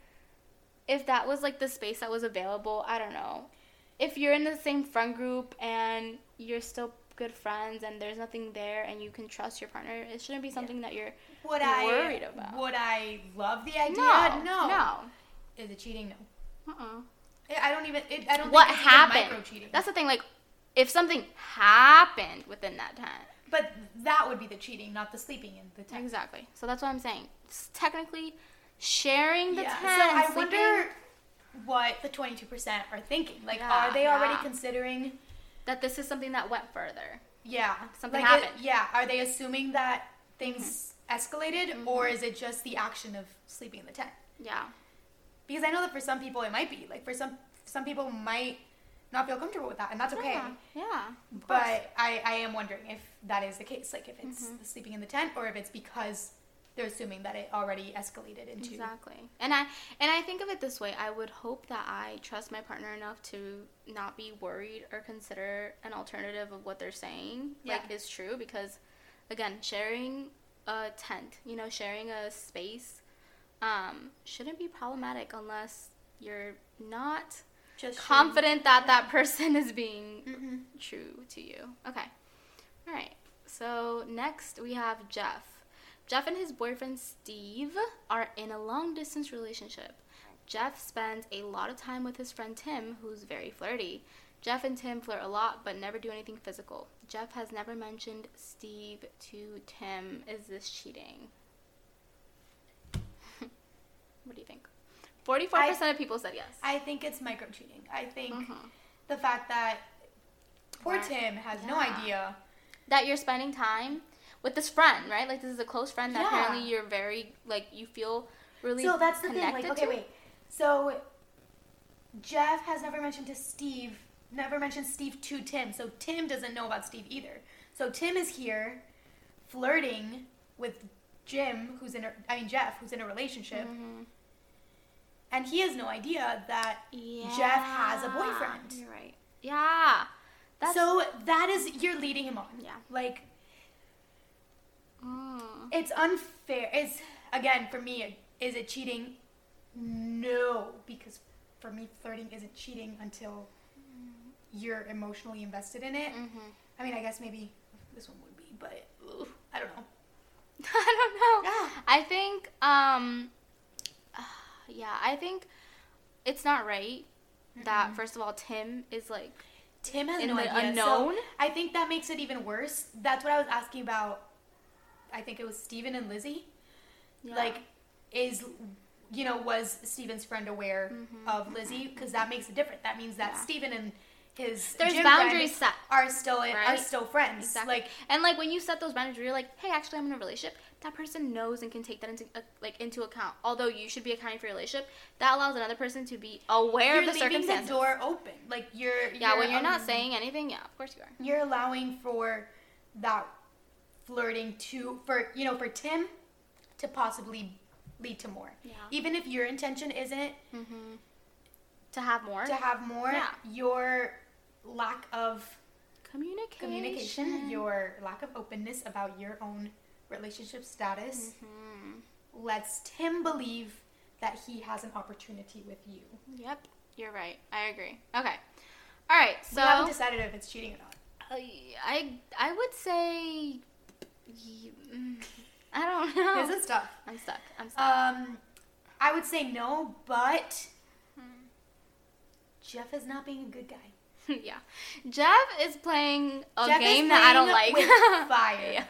if that was like the space that was available, I don't know. if you're in the same friend group and you're still good friends and there's nothing there and you can trust your partner, it shouldn't be something that you're Would worried I about. would I love the idea? no, no. no. Is it cheating? No. Uh-uh. I don't even. It, I don't. What think it's happened? Micro cheating. That's the thing. Like, if something happened within that time, But that would be the cheating, not the sleeping in the tent. exactly. So that's what I'm saying. It's technically sharing the yeah. tent. so I sleeping- wonder what the twenty two percent are thinking. Like, Yeah, are they already yeah. considering? That this is something that went further. Yeah, Something like happened. It, yeah, are they assuming that things escalated, or is it just the action of sleeping in the tent? Yeah. Because I know that for some people it might be like for some some people might not feel comfortable with that, and that's okay. Yeah. yeah. But I, I am wondering if that is the case, like if it's Mm-hmm. the sleeping in the tent, or if it's because they're assuming that it already escalated into. Exactly. And I and I think of it this way. I would hope that I trust my partner enough to not be worried or consider an alternative of what they're saying like is true because again, sharing a tent, you know, sharing a space um shouldn't be problematic unless you're not Just confident that that person is being hmm true to you. Okay. All right. So next we have Jeff. Jeff and his boyfriend Steve are in a long distance relationship. Jeff spends a lot of time with his friend Tim, who's very flirty. Jeff and Tim flirt a lot but never do anything physical. Jeff has never mentioned Steve to Tim. Is this cheating? what do you think? 44% of people said yes. I think it's micro cheating. I think Mhm. the fact that poor Right. Tim has no idea. that you're spending time with this friend, right? Like this is a close friend that Yeah. apparently you're very like you feel really so that's the thing. Like, okay, to. wait. So Jeff has never mentioned to Steve, never mentioned Steve to Tim. So Tim doesn't know about Steve either. So Tim is here flirting with Jim, who's in a, I mean Jeff, who's in a relationship, Mhm. and he has no idea that Yeah. Jeff has a boyfriend. You're right. Yeah. That's so that is you're leading him on. Yeah. Like Mm. it's unfair. It's again for me. Is it cheating? No, because for me, flirting isn't cheating until you're emotionally invested in it. Mhm. I mean, I guess maybe this one would be, but ugh, I don't know. I don't know. Yeah. I think um yeah, I think it's not right that Mm-mm. first of all Tim is like Tim has no the idea. unknown? So I think that makes it even worse. That's what I was asking about. I think it was Steven and Lizzie. yeah. Like, is you know was Steven's friend aware of Lizzie? Because that makes a difference. That means that Mm-hmm. Yeah. Steven and his there's boundaries set. are still are still friends. Exactly. Like and like when you set those boundaries, you're like, hey, actually, I'm in a relationship. That person knows and can take that into uh, like into account. Although you should be accounting for your relationship, that allows another person to be aware you're of the leaving circumstances. the door open. Like you're yeah, when you're not um, saying anything, yeah, of course you are. you're allowing for that flirting to for you know for Tim to possibly lead to more. Yeah. Even if your intention isn't Mm-hmm. To have more to have more, Yeah. your lack of communication. communication, your lack of openness about your own relationship status Mhm. lets Tim believe that he has an opportunity with you. Yep, you're right. I agree. Okay. All right. So we haven't decided if it's cheating or not. I I I would say mm, I don't know. This is tough. I'm stuck. I'm stuck. Um, I would say no, but Hmm. Jeff is not being a good guy. yeah. Jeff is playing a Jeff game that I don't like. with fire. yeah.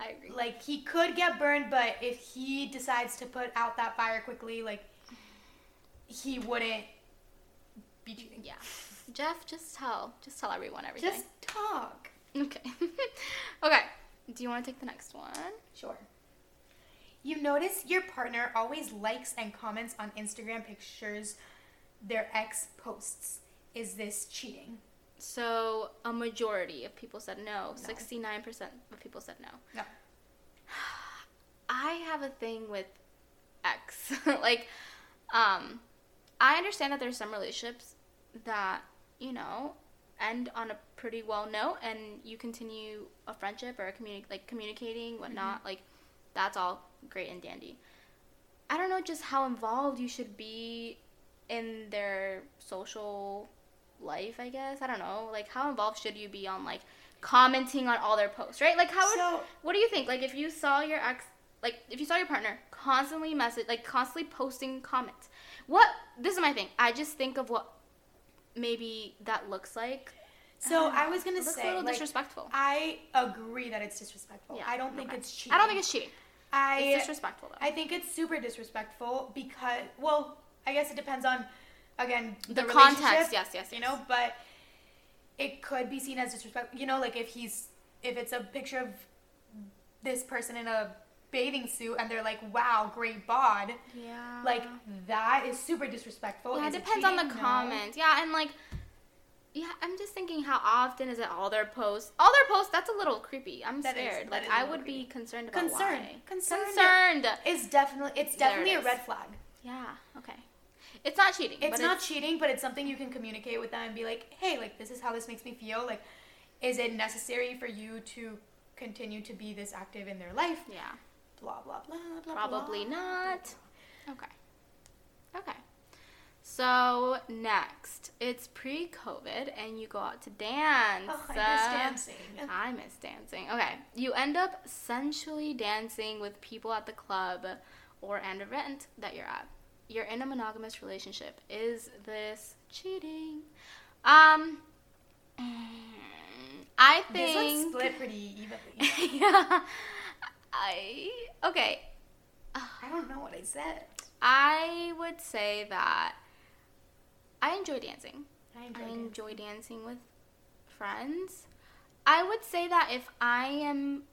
I agree. Like he could get burned, but if he decides to put out that fire quickly, like he wouldn't be cheating. yeah. Jeff, just tell. Just tell everyone everything. Just talk. okay. okay. Do you want to take the next one? Sure. You notice your partner always likes and comments on Instagram pictures their ex posts. Is this cheating? So a majority of people said no. No. Sixty-nine percent of people said no. No. I have a thing with ex. like, um, I understand that there's some relationships that you know end on a pretty well note, and you continue a friendship or a communi- like communicating mm-hmm. whatnot. Like, that's all great and dandy. I don't know just how involved you should be in their social life, I guess. I don't know. Like how involved should you be on like commenting on all their posts, right? Like how would, So- what do you think? Like if you saw your ex like if you saw your partner constantly message like constantly posting comments. What this is my thing. I just think of what maybe that looks like. So um, I was gonna It looks say, a little like, disrespectful. I agree that it's disrespectful. Yeah, I don't think it's cheating. I don't think it's cheating. I It's disrespectful though. I think it's super disrespectful because, well, I guess it depends on, again, the, The context, yes, yes, You know, but it could be seen as disrespectful. You know, like if he's, if it's a picture of this person in a bathing suit and they're like, wow, great bod, yeah. like that is super disrespectful. Yeah, Is it depends on the? No. comments. Yeah, and like, yeah, I'm just thinking how often is it all their posts? All their posts, that's a little creepy. I'm That is- scared. that like, I a I little would be concerned about Concerned. why. Concerned. Concerned. It's definitely, it's There it definitely a red flag. Yeah, okay. It's not cheating. It's not cheating, but it's something you can communicate with them and be like, hey, like this is how this makes me feel. Like, is it necessary for you to continue to be this active in their life? Yeah, Blah blah blah blah. probably blah, not. blah, Okay. Okay. So, next, it's pre COVID and you go out to dance. Oh, I miss dancing. I miss dancing. Okay. You end up sensually dancing with people at the club or an event that you're at. You're in a monogamous relationship. Is this cheating? Um I think This one's split pretty evenly. yeah. I okay. I don't know what I said. I would say that I enjoy dancing. I I enjoy dancing with friends. I would say that if I am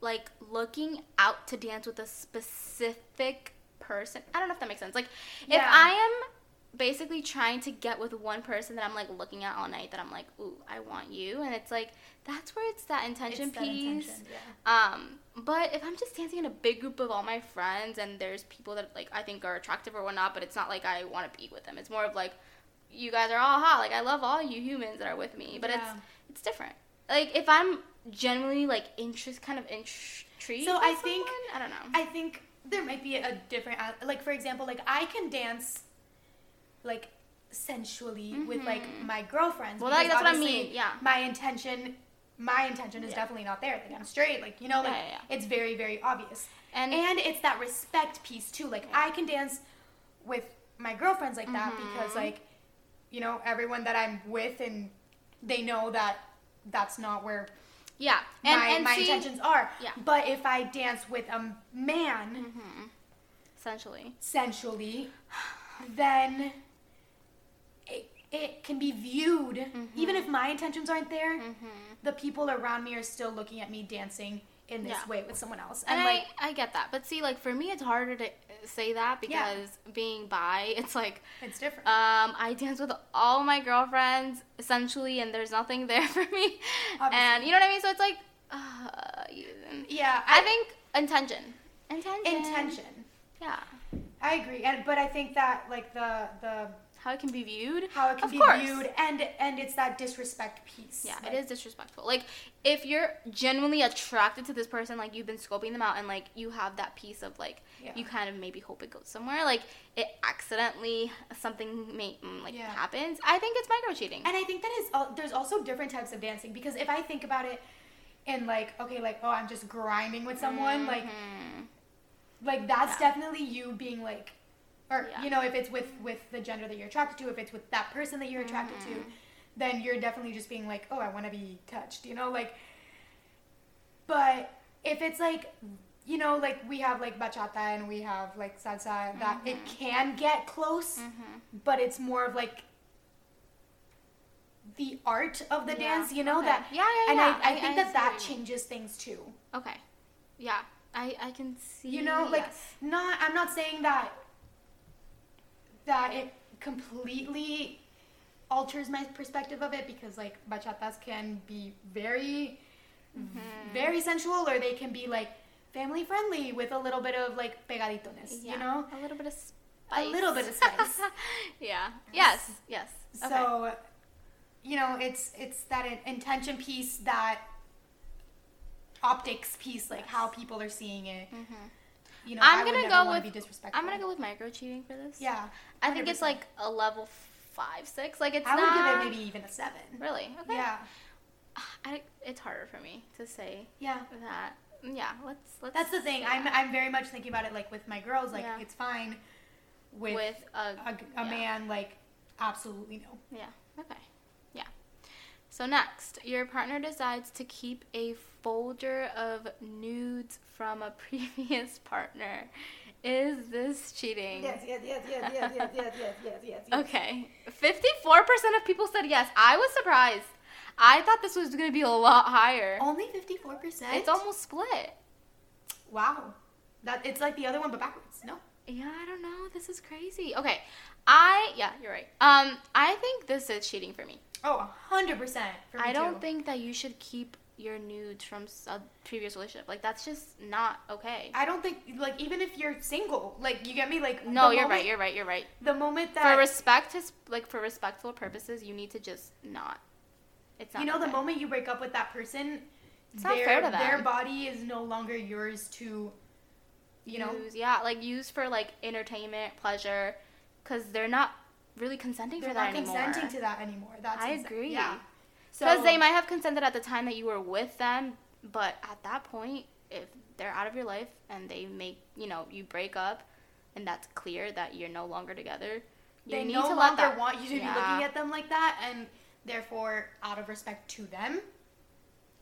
like looking out to dance with a specific person, I don't know if that makes sense. Like if Yeah. I am basically trying to get with one person that I'm like looking at all night that I'm like, "Ooh, I want you." And it's like that's where it's that intention It's that piece. intention, yeah. Um, but if I'm just dancing in a big group of all my friends and there's people that like I think are attractive or whatnot, but it's not like I want to be with them. It's more of like you guys are all hot. Like I love all you humans that are with me, but Yeah. it's it's different. Like if I'm genuinely like interest kind of intrigued. So I think- someone, I don't know. I think there might be a different, like for example, like I can dance, like sensually with like Mhm. my girlfriends. Well, because that's what I mean, yeah. My intention, my intention is Yeah. definitely not there. Like I'm straight. Like you know, like Yeah, yeah, it's very very obvious. and And it's that respect piece too. Like. I can dance with my girlfriends like that because Mhm. like, you know, everyone that I'm with and they know that that's not where yeah, and my, and my see, intentions are. Yeah. But if I dance with a man Mhm. essentially. sensually, then it, it can be viewed, even if my intentions aren't there, Mm-hmm. the people around me are still looking at me dancing in this Yeah. way with someone else. And, And, like, I, I get that. But see, like, for me, it's harder to say that Yeah. because being bi, it's like, it's different. um, I dance with all my girlfriends, essentially, and there's nothing there for me. And, you know what I mean? So it's like, uh, yeah, I think intention. Intention. intention. Yeah. I agree, and but I think that like the the How it can be viewed. how it can Of be course. viewed, and and it's that disrespect piece. Yeah, like, it is disrespectful. Like, if you're genuinely attracted to this person, like you've been scoping them out, and like you have that piece of like Yeah. you kind of maybe hope it goes somewhere, like it accidentally something may mm, like Yeah. happens. I think it's micro cheating. And I think that is al- there's also different types of dancing because if I think about it and like okay like oh I'm just grinding with someone like Mhm. like that's Yeah. definitely you being like or Yeah. you know if it's with with the gender that you're attracted to if it's with that person that you're attracted to Mhm. then you're definitely just being like oh I want to be touched you know like but if it's like you know like we have like bachata and we have like salsa that it Mhm. can get close Mhm. but it's more of like the art of the Yeah. dance you know Okay. that Yeah, yeah, and yeah. I, I I- think I that that what you mean. changes things too Okay. Yeah, I I can see. you know like yes. not i'm not saying that that it completely alters my perspective of it because like bachatas can be very Mhm. very sensual or they can be like family friendly with a little bit of like pegaditones Yeah, you know a little bit of spice. A little bit of spice. yeah. Yes. Yes. Okay. so you know it's it's that intention piece that optics piece like how people are seeing it Mhm. You know I'm would gonna go with- be disrespectful I'm gonna go with micro cheating for this. yeah I think it's like a level five, six. Like it's not. I would not give it maybe even a seven. really okay. Yeah. I, it's harder for me to say Yeah. that. Yeah, let's let's. That's the thing. I'm yeah. I'm very much thinking about it like with my girls. Like Yeah. it's fine with, with a, a, a yeah. man. Like absolutely no. Yeah. Okay. So next, your partner decides to keep a folder of nudes from a previous partner. Is this cheating? yes, yes, yes, yes, yes, yes, yes, yes, yes. Okay. 54% of people said yes. I was surprised. I thought this was going to be a lot higher. Only fifty four percent. It's almost split. wow. That it's like the other one but backwards. No. Yeah, I don't know. This is crazy. Okay. I yeah, you're right. Um I think this is cheating for me. Oh, hundred percent. I don't think that you should keep your nudes from a uh, previous relationship. Like that's just not okay. I don't think like even if you're single, like you get me, like no, you're moment- right. You're right. You're right. The moment that For respect, his, like for respectful purposes, you need to just not. It's not. you know the moment you break up with that person, It's not their fair to their body is no longer yours to, you know. use, yeah, like use for like entertainment, pleasure, because they're not really consenting They're for that not anymore. consenting to that anymore. That's I agree. Yeah. Because So they might have consented at the time that you were with them, but at that point, if they're out of your life and they make, you know, you break up, and that's clear that you're no longer together, you they need no to let longer that. want you to Yeah. be looking at them like that, and therefore, out of respect to them,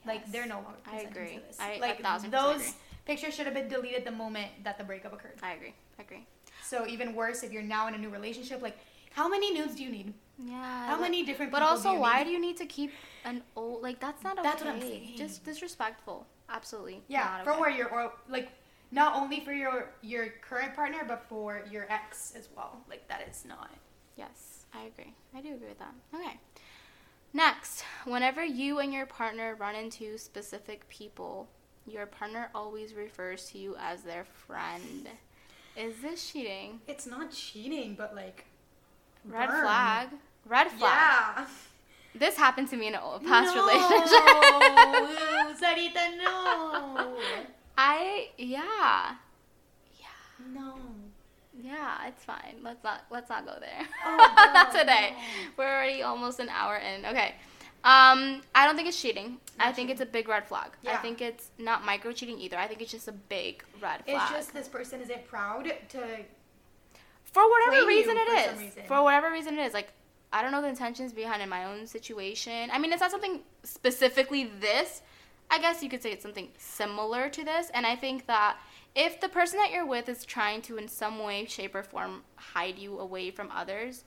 like they're no longer. I agree. To this. I- like those agree. pictures should have been deleted the moment that the breakup occurred. I agree. I agree. So even worse, if you're now in a new relationship, like how many nudes do you need? Yeah. How many different? But people also, do you why need? do you need to keep an old? Like that's not okay. That's what I'm saying. Just disrespectful. Absolutely. Yeah, for okay. where you're or like not only for your your current partner, but for your ex as well. Like that is not. Yes, I agree. I do agree with that. Okay. Next, whenever you and your partner run into specific people, your partner always refers to you as their friend. Is this cheating? It's not cheating, but like Red burn. flag. Red flag. Yeah. This happened to me in a past no. relationship. Sarita, no. I yeah. Yeah. No. Yeah, it's fine. Let's not let's not go there. Oh, not today. no. We're already almost an hour in. Okay. Um, I don't think it's cheating. I think cheating. it's a big red flag. I think it's not micro cheating either. I think it's just a big red flag. It's just this person isn't proud to. For whatever claim you reason it for is. reason. For whatever reason it is. Like I don't know the intentions behind in my own situation. I mean, it's not something specifically this. I guess you could say it's something similar to this. And I think that if the person that you're with is trying to, in some way, shape, or form, hide you away from others,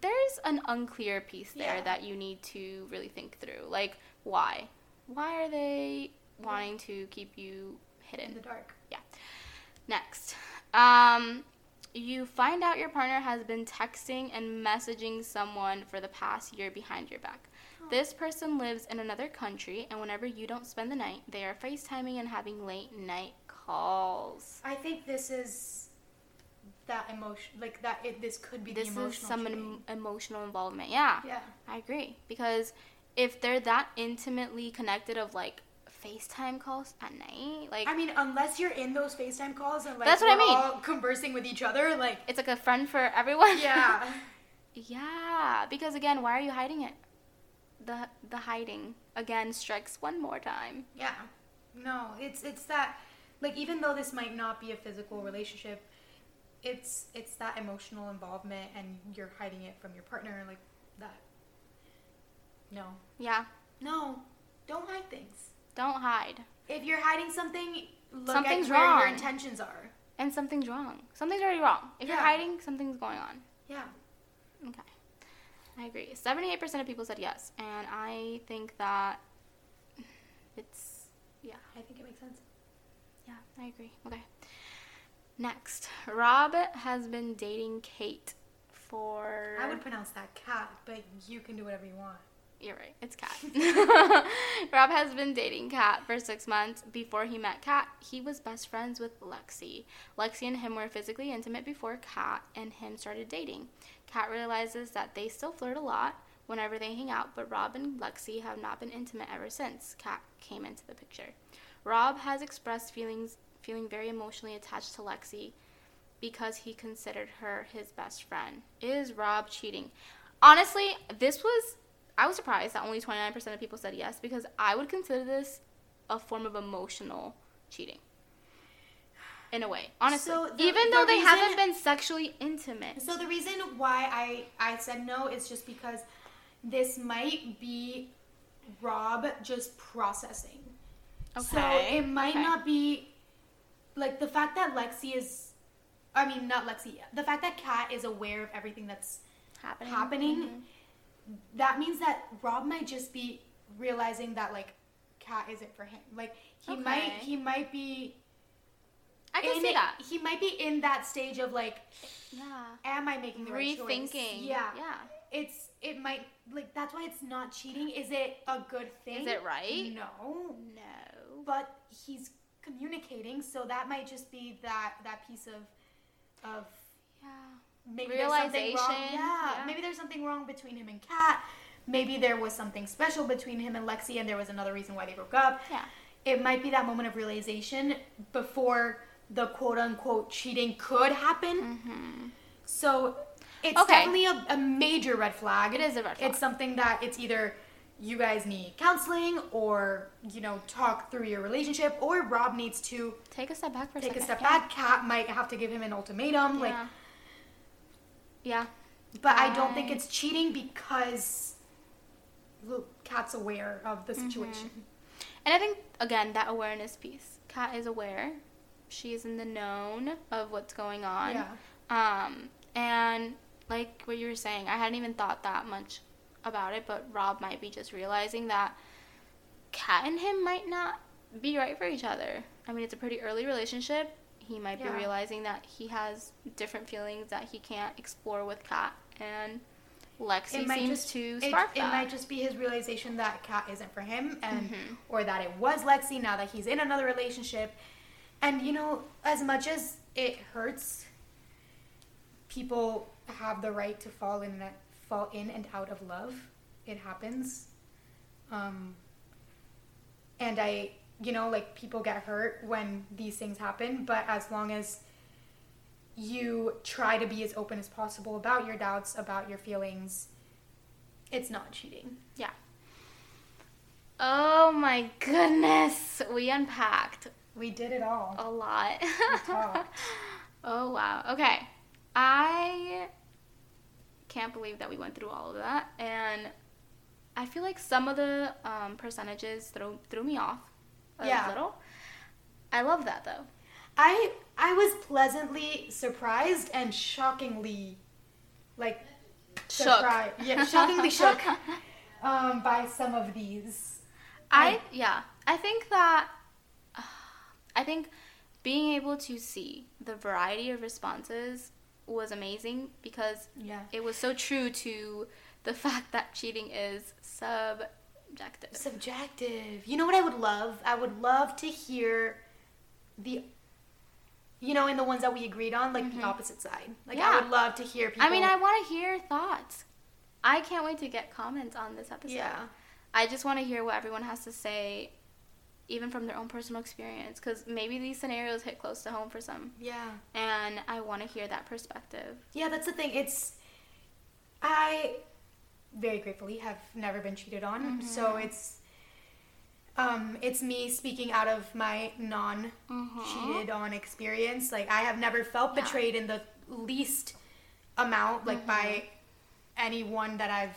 there's an unclear piece there Yeah. that you need to really think through. Like, why? Why are they wanting to keep you hidden? in the dark. Yeah. Next, um, you find out your partner has been texting and messaging someone for the past year behind your back. This person lives in another country, and whenever you don't spend the night, they are FaceTiming and having late night calls. I think this is that emotion, like that. It, this could be This is some em- emotional involvement. Yeah, Yeah. I agree. Because if they're that intimately connected, of like FaceTime calls at night, like I mean, unless you're in those FaceTime calls and like That's what I mean. all conversing with each other, like it's like a friend for everyone. yeah, Yeah, because again, why are you hiding it? The the hiding again strikes one more time. yeah. No, it's it's that like even though this might not be a physical relationship, it's it's that emotional involvement and you're hiding it from your partner like that. No, Yeah, no, don't hide things. Don't hide. If you're hiding something, look Something's at where your intentions are. And something's wrong. Something's already wrong. If you're hiding, something's going on. Yeah. Okay. I agree. 78% of people said yes, and I think that it's yeah, I think it makes sense. yeah, I agree. Okay. Next, Rob has been dating Kate for I would pronounce that cat, but you can do whatever you want. You're right. It's Kat. Rob has been dating Kat for six months. Before he met Kat, he was best friends with Lexi. Lexi and him were physically intimate before Kat and him started dating. Kat realizes that they still flirt a lot whenever they hang out, but Rob and Lexi have not been intimate ever since Kat came into the picture. Rob has expressed feelings feeling very emotionally attached to Lexi because he considered her his best friend. Is Rob cheating? honestly, this was I was surprised that only 29% of people said yes because I would consider this a form of emotional cheating. In a way, honestly. So the- Even the though they reason- haven't been sexually intimate. So the reason why I I said no is just because this might be Rob just processing. Okay. So it might okay. not be like the fact that Lexi is I mean not Lexi, the fact that Kat is aware of everything that's happening. happening Mhm. That means that Rob might just be realizing that like Cat isn't for him. Like he might he might be I can in see it- that. He might be in that stage of like Yeah. am I making the right choice? Rethinking. Yeah. Yeah. It's it might like that's why it's not cheating. Is it a good thing? Is it right? No. No. But he's communicating, so that might just be that that piece of of. Maybe there's something wrong. Yeah, yeah. maybe there's something wrong between him and Kat. Maybe there was something special between him and Lexi, and there was another reason why they broke up. Yeah. It might be that moment of realization before the quote unquote cheating could happen. Mm-hmm. So it's Okay. definitely a, a major red flag. It is a red flag. It's something that it's either you guys need counseling or you know talk through your relationship, or Rob needs to Take a step back for a take a second. step Yeah. back. Cat might have to give him an ultimatum. Like, Yeah. But I don't think it's cheating because look, Kat's aware of Mm-hmm. the situation. And I think again that awareness piece. Cat is aware. She is in the known of what's going on. Yeah. Um, and like what you were saying, I hadn't even thought that much about it, but Rob might be just realizing that Cat and him might not be right for each other. I mean, it's a pretty early relationship. He might Yeah. be realizing that he has different feelings that he can't explore with Kat, and Lexi seems to it, spark it that. might just be his realization that Kat isn't for him, and Mhm. or that it was Lexi now that he's in another relationship. And you know, as much as it hurts, people have the right to fall in that fall in and out of love. It happens. Um, and I, you know, like people get hurt when these things happen, but as long as you try to be as open as possible about your doubts, about your feelings, it's not cheating. Yeah. Oh my goodness. We unpacked We did it all. a lot. oh wow. Okay. I can't believe that we went through all of that and I feel like some of the um, percentages threw threw me off a Yeah. little. I love that though. I I was pleasantly surprised and shockingly, like, Shook. surprised. Yeah, shockingly shook um, by some of these. I yeah, I think that I think being able to see the variety of responses was amazing because Yeah. it was so true to the fact that cheating is subjective. Subjective. You know what I would love? I would love to hear the, you know, in the ones that we agreed on, like the opposite side. Like Mm-hmm. Yeah. I would love to hear people. I mean, I want to hear thoughts. I can't wait to get comments on this episode. yeah. I just want to hear what everyone has to say, even from their own personal experience, because maybe these scenarios hit close to home for some, Yeah. and I want to hear that perspective. Yeah, that's the thing. It's I very gratefully have never been cheated on. Mm-hmm. So it's um it's me speaking out of my non mm-hmm. cheated on experience. Like I have never felt Yeah. betrayed in the least amount like by mm-hmm. anyone that I've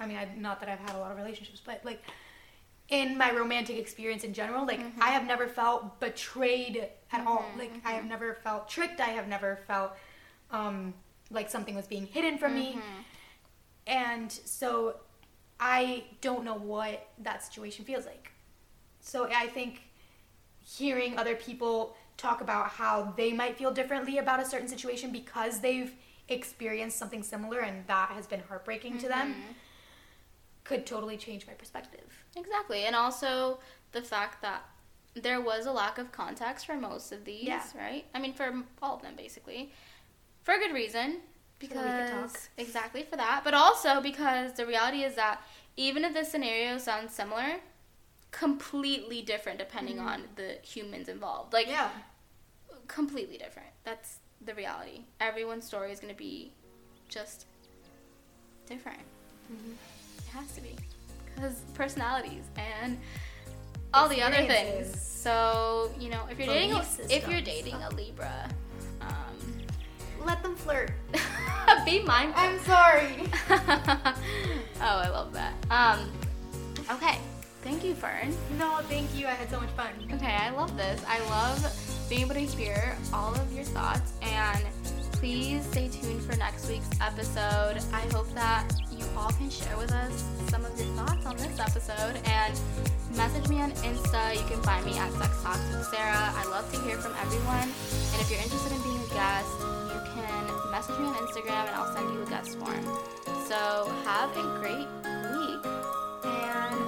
I mean, I, not that I've had a lot of relationships, but like in my romantic experience in general, like I have never felt betrayed at all. Like I have never felt tricked. I have never felt um, like something was being hidden from me. And so I don't know what that situation feels like. So I think hearing other people talk about how they might feel differently about a certain situation because they've experienced something similar and that has been heartbreaking to them mm-hmm. could totally change my perspective. Exactly, and also the fact that there was a lack of context for most of these, Yeah. right? I mean, for all of them, basically, for a good reason. So that we could Because talk. exactly for that, but also because the reality is that even if the scenario sounds similar, completely different depending on the humans involved. Like Yeah. completely different. That's the reality. Everyone's story is going to be just different. It has to be. Because personalities and all the other things. So, you know, if you're dating if you're dating a Libra, um, Let them flirt. be mindful. I'm sorry. oh, I love that. Um, okay. Thank you, Fern. No, thank you. I had so much fun. Okay, I love this. I love being able to hear all of your thoughts and please stay tuned for next week's episode. I hope that you all can share with us some of your thoughts on this episode and message me on Insta. You can find me at Sex Talks with Sarah. I love to hear from everyone. And if you're interested in being a guest, message me on Instagram and I'll send you a guest form. So have a great week and